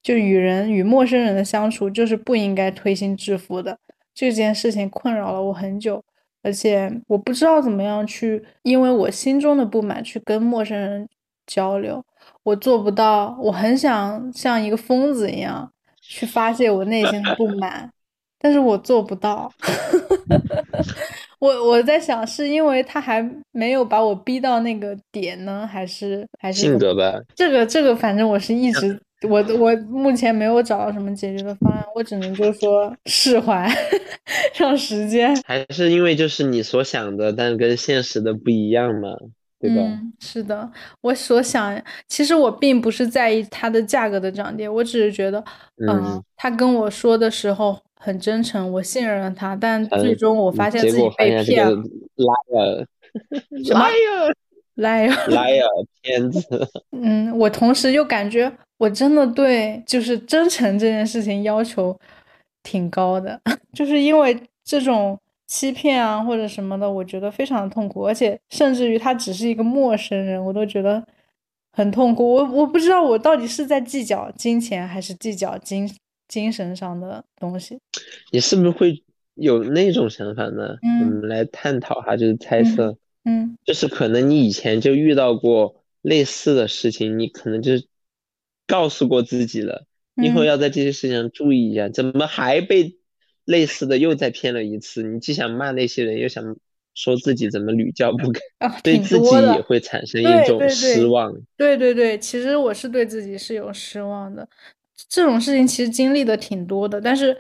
就与人与陌生人的相处，就是不应该推心置腹的。这件事情困扰了我很久，而且我不知道怎么样去，因为我心中的不满去跟陌生人交流，我做不到。我很想像一个疯子一样去发泄我内心的不满，但是我做不到。(laughs) 我我在想，是因为他还没有把我逼到那个点呢，还是还是性格吧？这个这个，反正我是一直我我目前没有找到什么解决的方案，我只能就说释怀，(laughs) 让时间。还是因为就是你所想的，但跟现实的不一样嘛，对吧？嗯，是的，我所想，其实我并不是在意它的价格的涨跌，我只是觉得，嗯，他跟我说的时候。很真诚，我信任了他，但最终我发现自己被骗了。(laughs) liar，什么 liar，liar，骗子。嗯，我同时又感觉我真的对就是真诚这件事情要求挺高的，(laughs) 就是因为这种欺骗啊或者什么的，我觉得非常的痛苦，而且甚至于他只是一个陌生人，我都觉得很痛苦。我我不知道我到底是在计较金钱还是计较精。精神上的东西，你是不是会有那种想法呢？我们来探讨哈，就是猜测，嗯，就是可能你以前就遇到过类似的事情，你可能就是告诉过自己了，以后要在这些事情上注意一下，怎么还被类似的又再骗了一次？你既想骂那些人，又想说自己怎么屡教不改，(laughs) 对自己也会产生一种失望。对对对，其实我是对自己是有失望的。这种事情其实经历的挺多的，但是，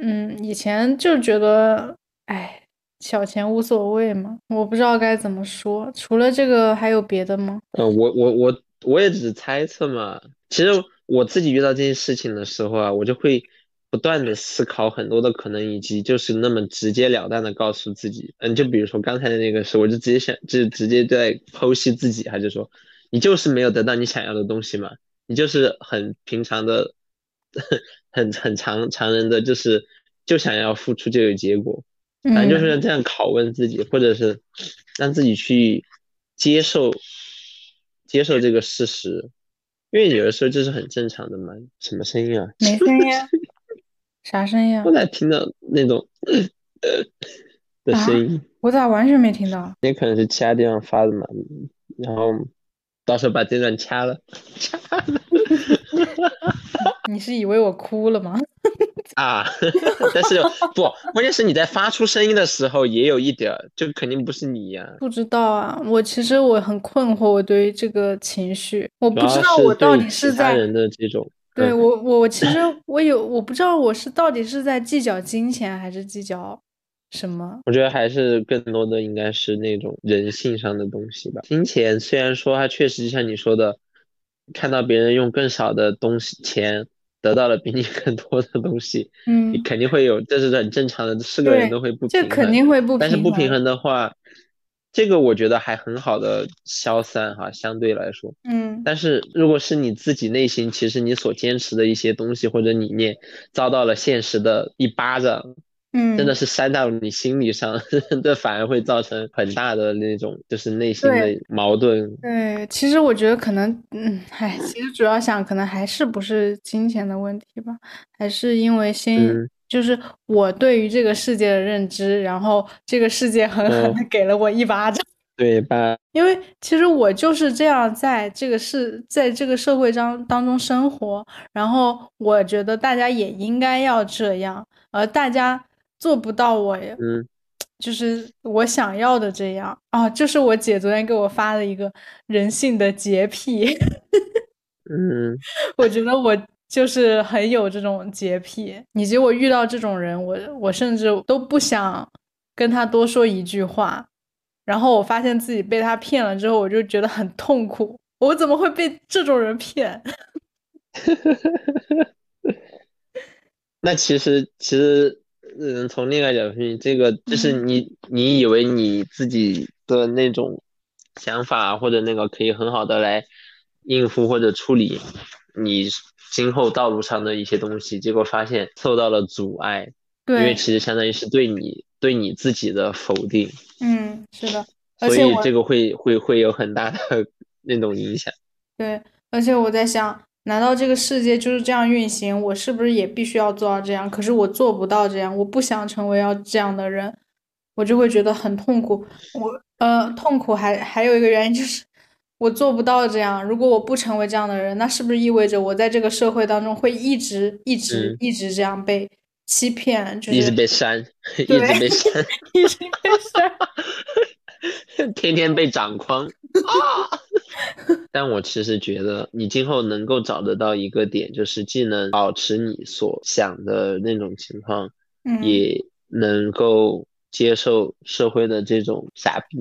嗯，以前就觉得，哎，小钱无所谓嘛。我不知道该怎么说，除了这个还有别的吗？嗯，我我我我也只是猜测嘛。其实我自己遇到这些事情的时候啊，我就会不断的思考很多的可能，以及就是那么直截了当的告诉自己，嗯，就比如说刚才的那个事，我就直接想，就直接在剖析自己，他就说，你就是没有得到你想要的东西嘛。你就是很平常的，(laughs) 很很常常人的，就是就想要付出就有结果，反正就是这样拷问自己，或者是让自己去接受接受这个事实，因为有的时候这是很正常的嘛。什么声音啊？没声音，(laughs) 啥声音啊？我咋听到那种 (laughs) 的声音？我咋完全没听到？也可能是其他地方发的嘛，然后。到时候把这段掐了，掐了。你是以为我哭了吗？(laughs) 啊，(laughs) 但是不，关键是你在发出声音的时候也有一点，就肯定不是你呀。不知道啊，我其实我很困惑，我对于这个情绪，我不知道我到底是在人的这种。对我，我其实我有，我不知道我是到底是在计较金钱还是计较。什么？我觉得还是更多的应该是那种人性上的东西吧。金钱虽然说它确实就像你说的，看到别人用更少的东西钱得到了比你 (laughs) 更多的东西，嗯，你肯定会有，这是很正常的，是个人都会不平衡。这肯定会不平衡。但是不平衡的话，这个我觉得还很好的消散哈，相对来说，嗯。但是如果是你自己内心，其实你所坚持的一些东西或者理念遭到了现实的一巴掌。嗯，真的是塞到你心理上，(laughs) 这反而会造成很大的那种，就是内心的矛盾。对，其实我觉得可能，嗯，唉，其实主要想，可能还是不是金钱的问题吧，还是因为先，就是我对于这个世界的认知，然后这个世界狠狠的给了我一巴掌。对吧？因为其实我就是这样在这个世，在这个社会当当中生活，然后我觉得大家也应该要这样，而大家。做不到我，嗯，就是我想要的这样。啊，就是我姐昨天给我发了一个人性的洁癖，(laughs) 嗯，(laughs) 我觉得我就是很有这种洁癖，以及我遇到这种人，我我甚至都不想跟他多说一句话，然后我发现自己被他骗了之后，我就觉得很痛苦，我怎么会被这种人骗？(laughs) 那其实其实。嗯，从另外角度说，这个就是你，你以为你自己的那种想法或者那个可以很好的来应付或者处理你今后道路上的一些东西，结果发现受到了阻碍。对，因为其实相当于是对你对你自己的否定。嗯，是的。所以这个会会会有很大的 (laughs) 那种影响。对，而且我在想。难道这个世界就是这样运行？我是不是也必须要做到这样？可是我做不到这样，我不想成为要这样的人，我就会觉得很痛苦。我呃，痛苦还还有一个原因就是我做不到这样。如果我不成为这样的人，那是不是意味着我在这个社会当中会一直一直一直这样被欺骗，就是一直被 (laughs) (laughs) 删，一直被删，一直被删，(laughs) 天天被掌框。啊！(laughs) 但我其实觉得，你今后能够找得到一个点，就是既能保持你所想的那种情况，嗯。也能够接受社会的这种傻逼。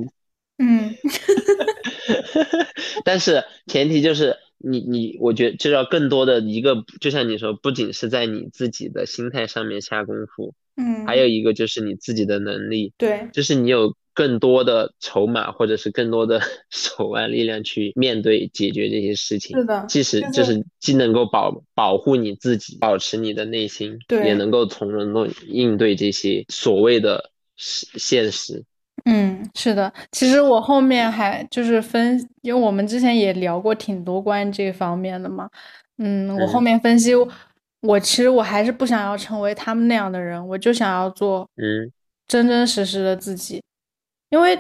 嗯。(laughs) 但是前提就是你你，我觉得就要更多的一个，就像你说，不仅是在你自己的心态上面下功夫，嗯，还有一个就是你自己的能力，对，就是你有更多的筹码或者是更多的 (laughs) 手腕力量去面对解决这些事情。是的即使就就是是既能够保保护你自己，保持你的内心，对也能够从容的应对这些所谓的现现实。嗯，是的。其实我后面还就是分，因为我们之前也聊过挺多关于这方面的嘛。嗯，我后嗯面分析，我其实我还是不想要成为他们那样的人，我就想要做嗯真真实实的自己，因为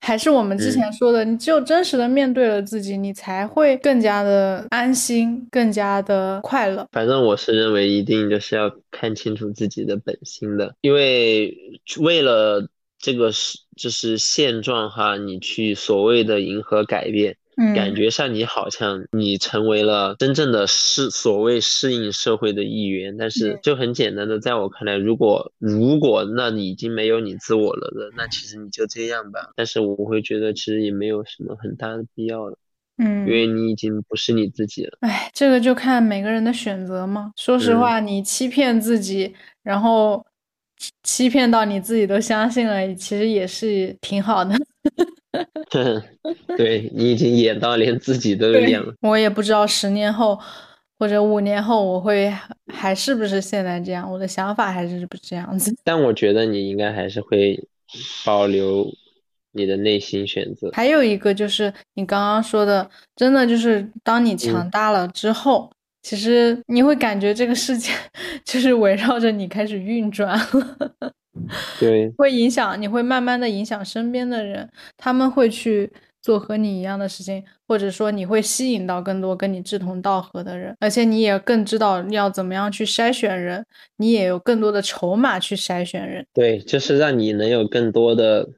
还是我们之前说的，你只有真实的面对了自己，你才会更加的安心，更加的快乐。反正我是认为一定就是要看清楚自己的本心的，因为为了这个是就是现状哈，你去所谓的迎合改变，嗯，感觉上你好像你成为了真正的适所谓适应社会的一员，但是嗯就很简单的，在我看来，如果如果那你已经没有你自我了的，那其实你就这样吧。但是我会觉得其实也没有什么很大的必要了，嗯因为你已经不是你自己了。哎，这个就看每个人的选择嘛。说实嗯话，你欺骗自己，然后欺欺骗到你自己都相信了，其实也是挺好的。(laughs) 对你已经演到连自己都有演了。我也不知道十年后或者五年后我会还是不是现在这样，我的想法还是不这样子。(laughs) 但我觉得你应该还是会保留你的内心选择。还有一个就是你刚刚说的，真的就是当你强大了之后，其实你会感觉这个世界 (laughs) 就是围绕着你开始运转了。(laughs) 对，会影响，你会慢慢的影响身边的人，他们会去做和你一样的事情，或者说你会吸引到更多跟你志同道合的人，而且你也更知道要怎么样去筛选人，你也有更多的筹码去筛选人。对，就是让你能有更多的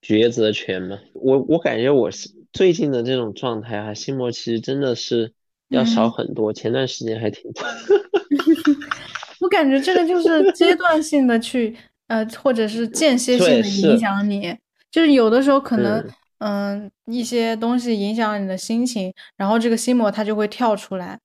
抉择权嘛。我我感觉我是最近的这种状态啊，心魔其实真的是要少嗯很多，前段时间还挺多。(laughs) 我感觉这个就是阶段性的去，呃，或者是间歇性的影响你，就是有的时候可能嗯，嗯、一些东西影响了你的心情，然后这个心魔它就会跳出来，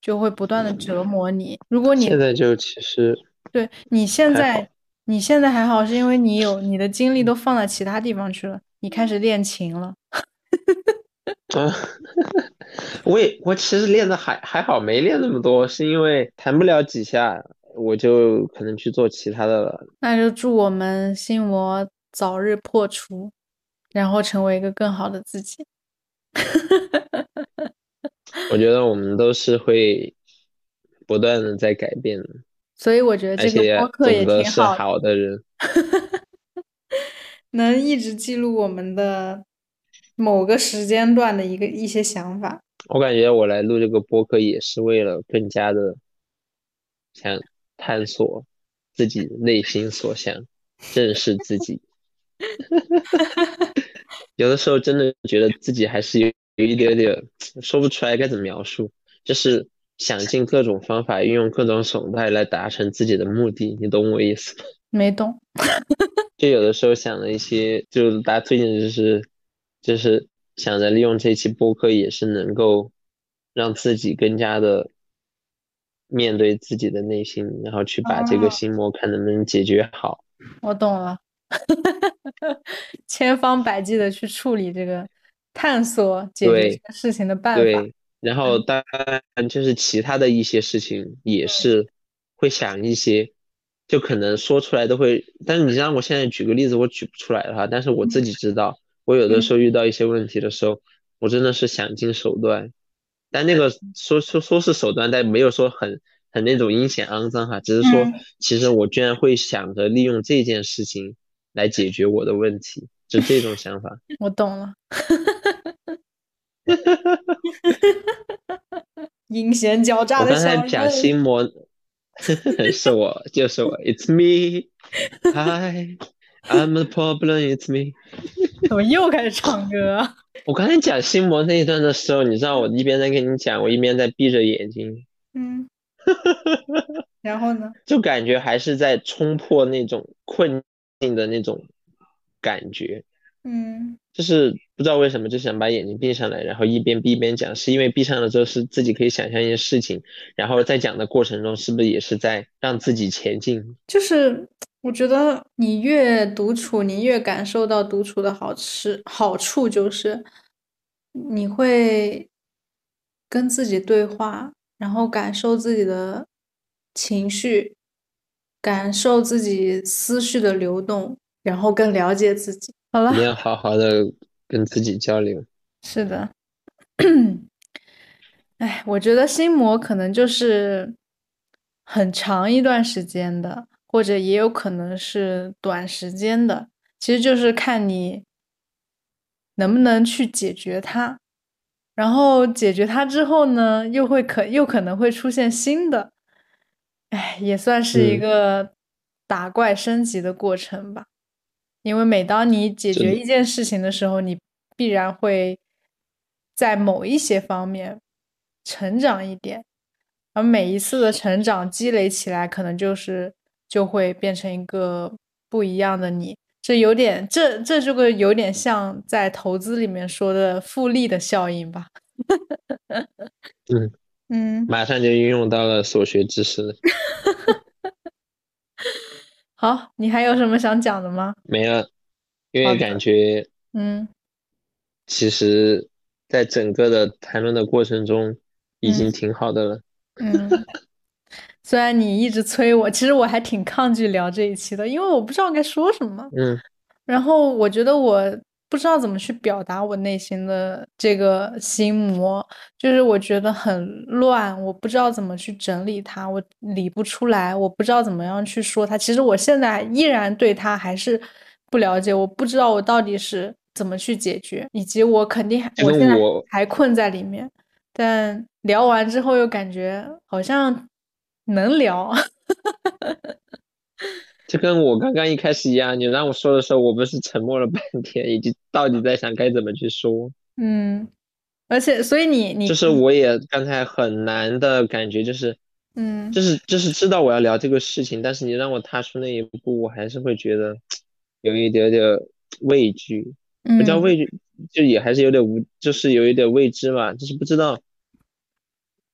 就会不断的折磨你。如果你现在就其实对你现在，你现在还好，是因为你有你的精力都放在其他地方去了，你开始练琴了。啊，(laughs) 我也我其实练的还还好，没练那么多，是因为弹不了几下，我就可能去做其他的了。那就祝我们心魔早日破除，然后成为一个更好的自己。(laughs) 我觉得我们都是会不断的在改变的，所以我觉得这个播客也挺好的，好的人。(laughs) 能一直记录我们的某个时间段的一个一些想法。我感觉我来录这个播客也是为了更加的想探索自己内心所想，正视自己。有的时候真的觉得自己还是有有一点点说不出来该怎么描述，就是想尽各种方法，运用各种手段来达成自己的目的，你懂我意思吗？没懂，(laughs) 就有的时候想了一些，就是大家最近就是就是想着利用这期播客，也是能够让自己更加的面对自己的内心，然后去把这个哦心魔看能不能解决好。(laughs) 我懂了，(laughs) 千方百计的去处理这个，探索解决这个事情的办法。对，然后当然就是其他的一些事情也是会想一些，就可能说出来都会，但是你让我现在举个例子，我举不出来的话，但是我自己知道，我有的时候遇到一些问题的时候，我真的是想尽手段，但那个说说说是手段，但没有说很很那种阴险肮脏哈，只是说嗯其实我居然会想着利用这件事情来解决我的问题，就这种想法。(laughs) 我懂了，阴险狡诈我的小刚才讲。心魔，(laughs) 是我，就是我，It's (laughs) me，Hi，I'm the problem，It's me。(laughs) 怎么又开始唱歌？(laughs) 我刚才讲心魔那一段的时候，你知道我一边在跟你讲，我一边在闭着眼睛。嗯。(laughs) 然后呢？就感觉还是在冲破那种困境的那种感觉。嗯。就是不知道为什么就想把眼睛闭上来，然后一边闭一边讲，是因为闭上了之后是自己可以想象一些事情，然后在讲的过程中是不是也是在让自己前进？就是我觉得你越独处，你越感受到独处的好吃好处，就是你会跟自己对话，然后感受自己的情绪，感受自己思绪的流动，然后更了解自己。好了，你要好好的跟自己交流。是的，(clears throat) 哎，我觉得心魔可能就是很长一段时间的，或者也有可能是短时间的，其实就是看你能不能去解决它。然后解决它之后呢，又会可又可能会出现新的，哎，也算是一个打怪升级的过程吧。因为每当你解决一件事情的时候，你必然会在某一些方面成长一点，而每一次的成长积累起来，可能就是就会变成一个不一样的你。这有点，这这这个有点像在投资里面说的复利的效应吧？(laughs) 嗯嗯，马上就运用到了所学知识。(laughs) 好，你还有什么想讲的吗？没了，因为感觉，嗯，其实，在整个的谈论的过程中，已经挺好的了。嗯，(laughs) 虽然你一直催我，其实我还挺抗拒聊这一期的，因为我不知道该说什么。嗯，然后我觉得我。不知道怎么去表达我内心的这个心魔，就是我觉得很乱，我不知道怎么去整理它，我理不出来，我不知道怎么样去说它。其实我现在依然对它还是不了解，我不知道我到底是怎么去解决，以及我肯定还我现在还困在里面。但聊完之后又感觉好像能聊。(laughs) 就跟我刚刚一开始一样，你让我说的时候，我不是沉默了半天，以及到底在想该怎么去说。嗯，而且所以你你就是我也刚才很难的感觉，就是嗯，就是就是知道我要聊这个事情，但是你让我踏出那一步，我还是会觉得有一点点畏惧，不叫畏惧，就也还是有点无，就是有一点未知嘛，就是不知道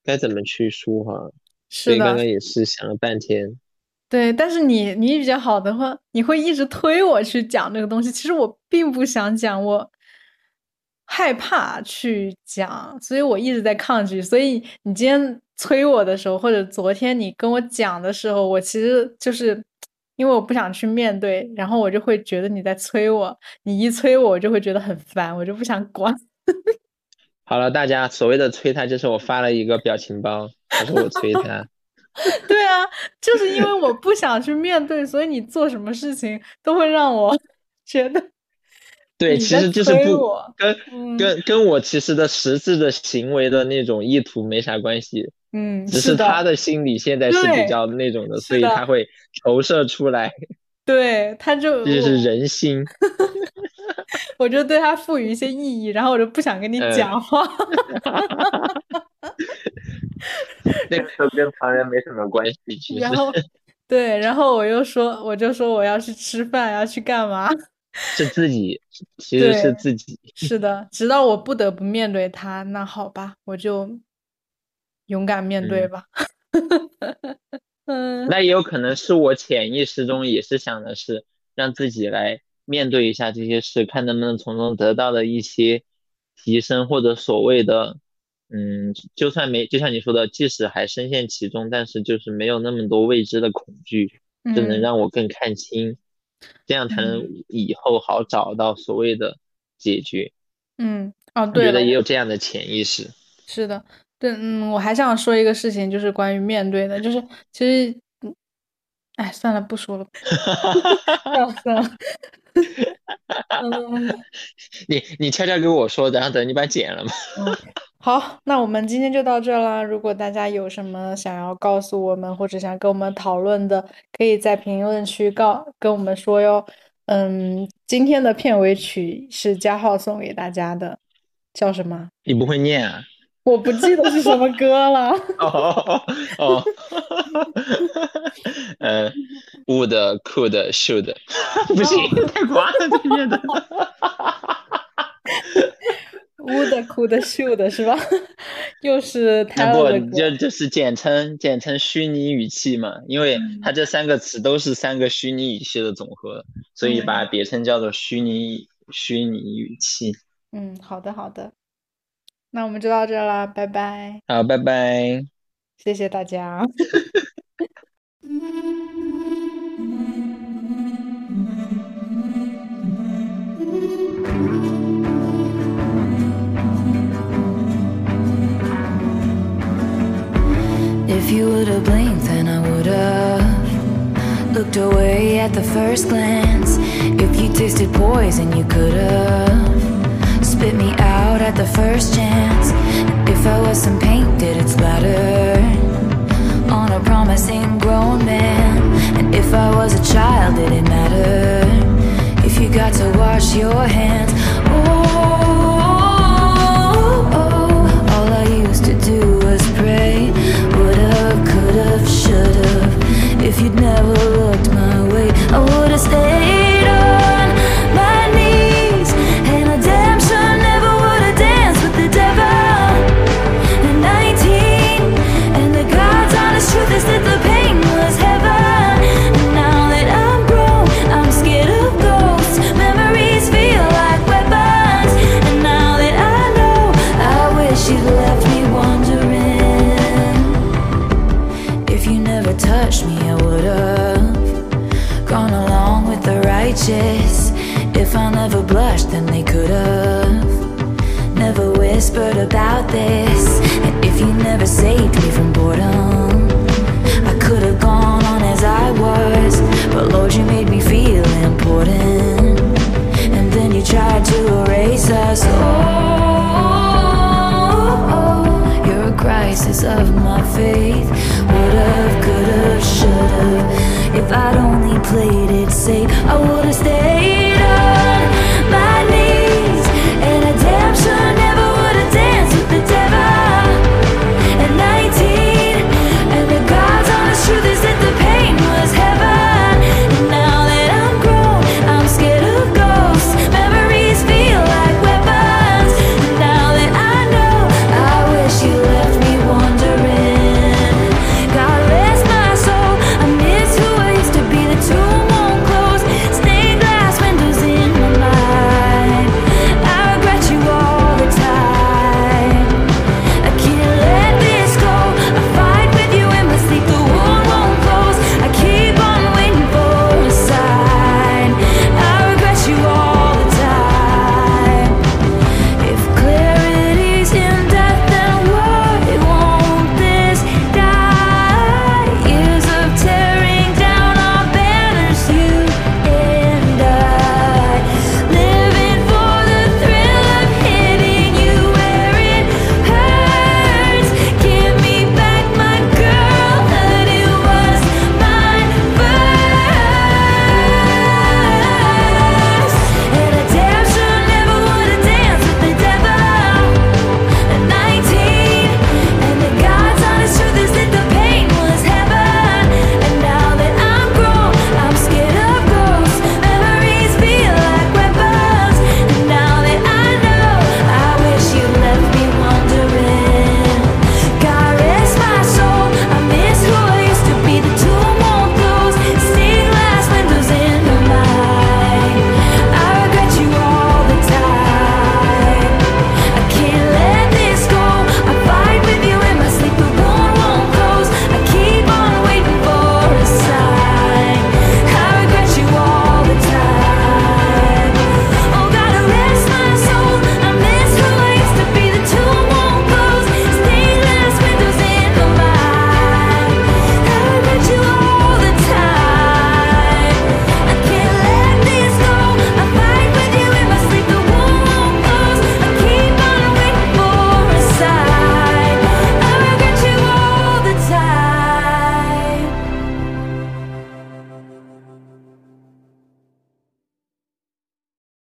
该怎么去说哈。所以刚刚也是想了半天。对，但是你你比较好的话，你会一直推我去讲这个东西。其实我并不想讲，我害怕去讲，所以我一直在抗拒。所以你今天催我的时候，或者昨天你跟我讲的时候，我其实就是因为我不想去面对，然后我就会觉得你在催我。你一催我，我就会觉得很烦，我就不想管。(laughs) 好了，大家所谓的催他，就是我发了一个表情包，他说我催他。(laughs) 对啊，就是因为我不想去面对，所以你做什么事情都会让我 (laughs) 觉得，(laughs) 对，其实就是不跟跟跟我其实的实质的行为的那种意图没啥关系，嗯，只是他的心理现在是比较那种的，所以他会投射出来，对，他就这就是人心，我就对他赋予一些意义，然后我就不想跟你讲话。(laughs) 那个时候跟旁人没什么关系，其实。然后，对，然后我又说，我就说我要去吃饭，要去干嘛？(laughs) 是自己，(laughs) 其实是自己。是的，直到我不得不面对他，那好吧，我就勇敢面对吧。嗯。那也有可能是我潜意识中也是想的是让自己来面对一下这些事，看能不能从中得到的一些提升，或者所谓的。嗯，就算没，就像你说的，即使还深陷其中，但是就是没有那么多未知的恐惧，就能让我更看清，这样才能以后好找到所谓的解决。嗯，哦，对，我觉得也有这样的潜意识。是的，对，嗯，我还想说一个事情，就是关于面对的，就是其实，哎，算了，不说了，(laughs) 算了。(laughs) 你你悄悄跟我说，然后等你把剪了嘛。好，那我们今天就到这啦。如果大家有什么想要告诉我们，或者想跟我们讨论的，可以在评论区告跟我们说哟。嗯，今天的片尾曲是加浩送给大家的，叫什么？你不会念啊？(laughs) 我不记得是什么歌了。(laughs) 哦哦，呃，would could should，不行，太夸了，这念的。Would could should 是吧？(laughs) 又是泰勒的就就是简称简称虚拟语气嘛，因为它这三个词都是三个虚拟语气的总和，所以把别称叫做虚拟虚拟语气。嗯，好的好的。那我们就到这啦，拜拜。好，拜拜。谢谢大家。(laughs) If you would've blinked, then I would've looked away at the first glance. If you tasted poison, you could've spit me out at the first chance. If I was some paint, did it splatter on a promising grown man? And if I was a child, did it matter if you got to wash your hands? Oh, If you'd never looked my way, I would've stayed If I'd only played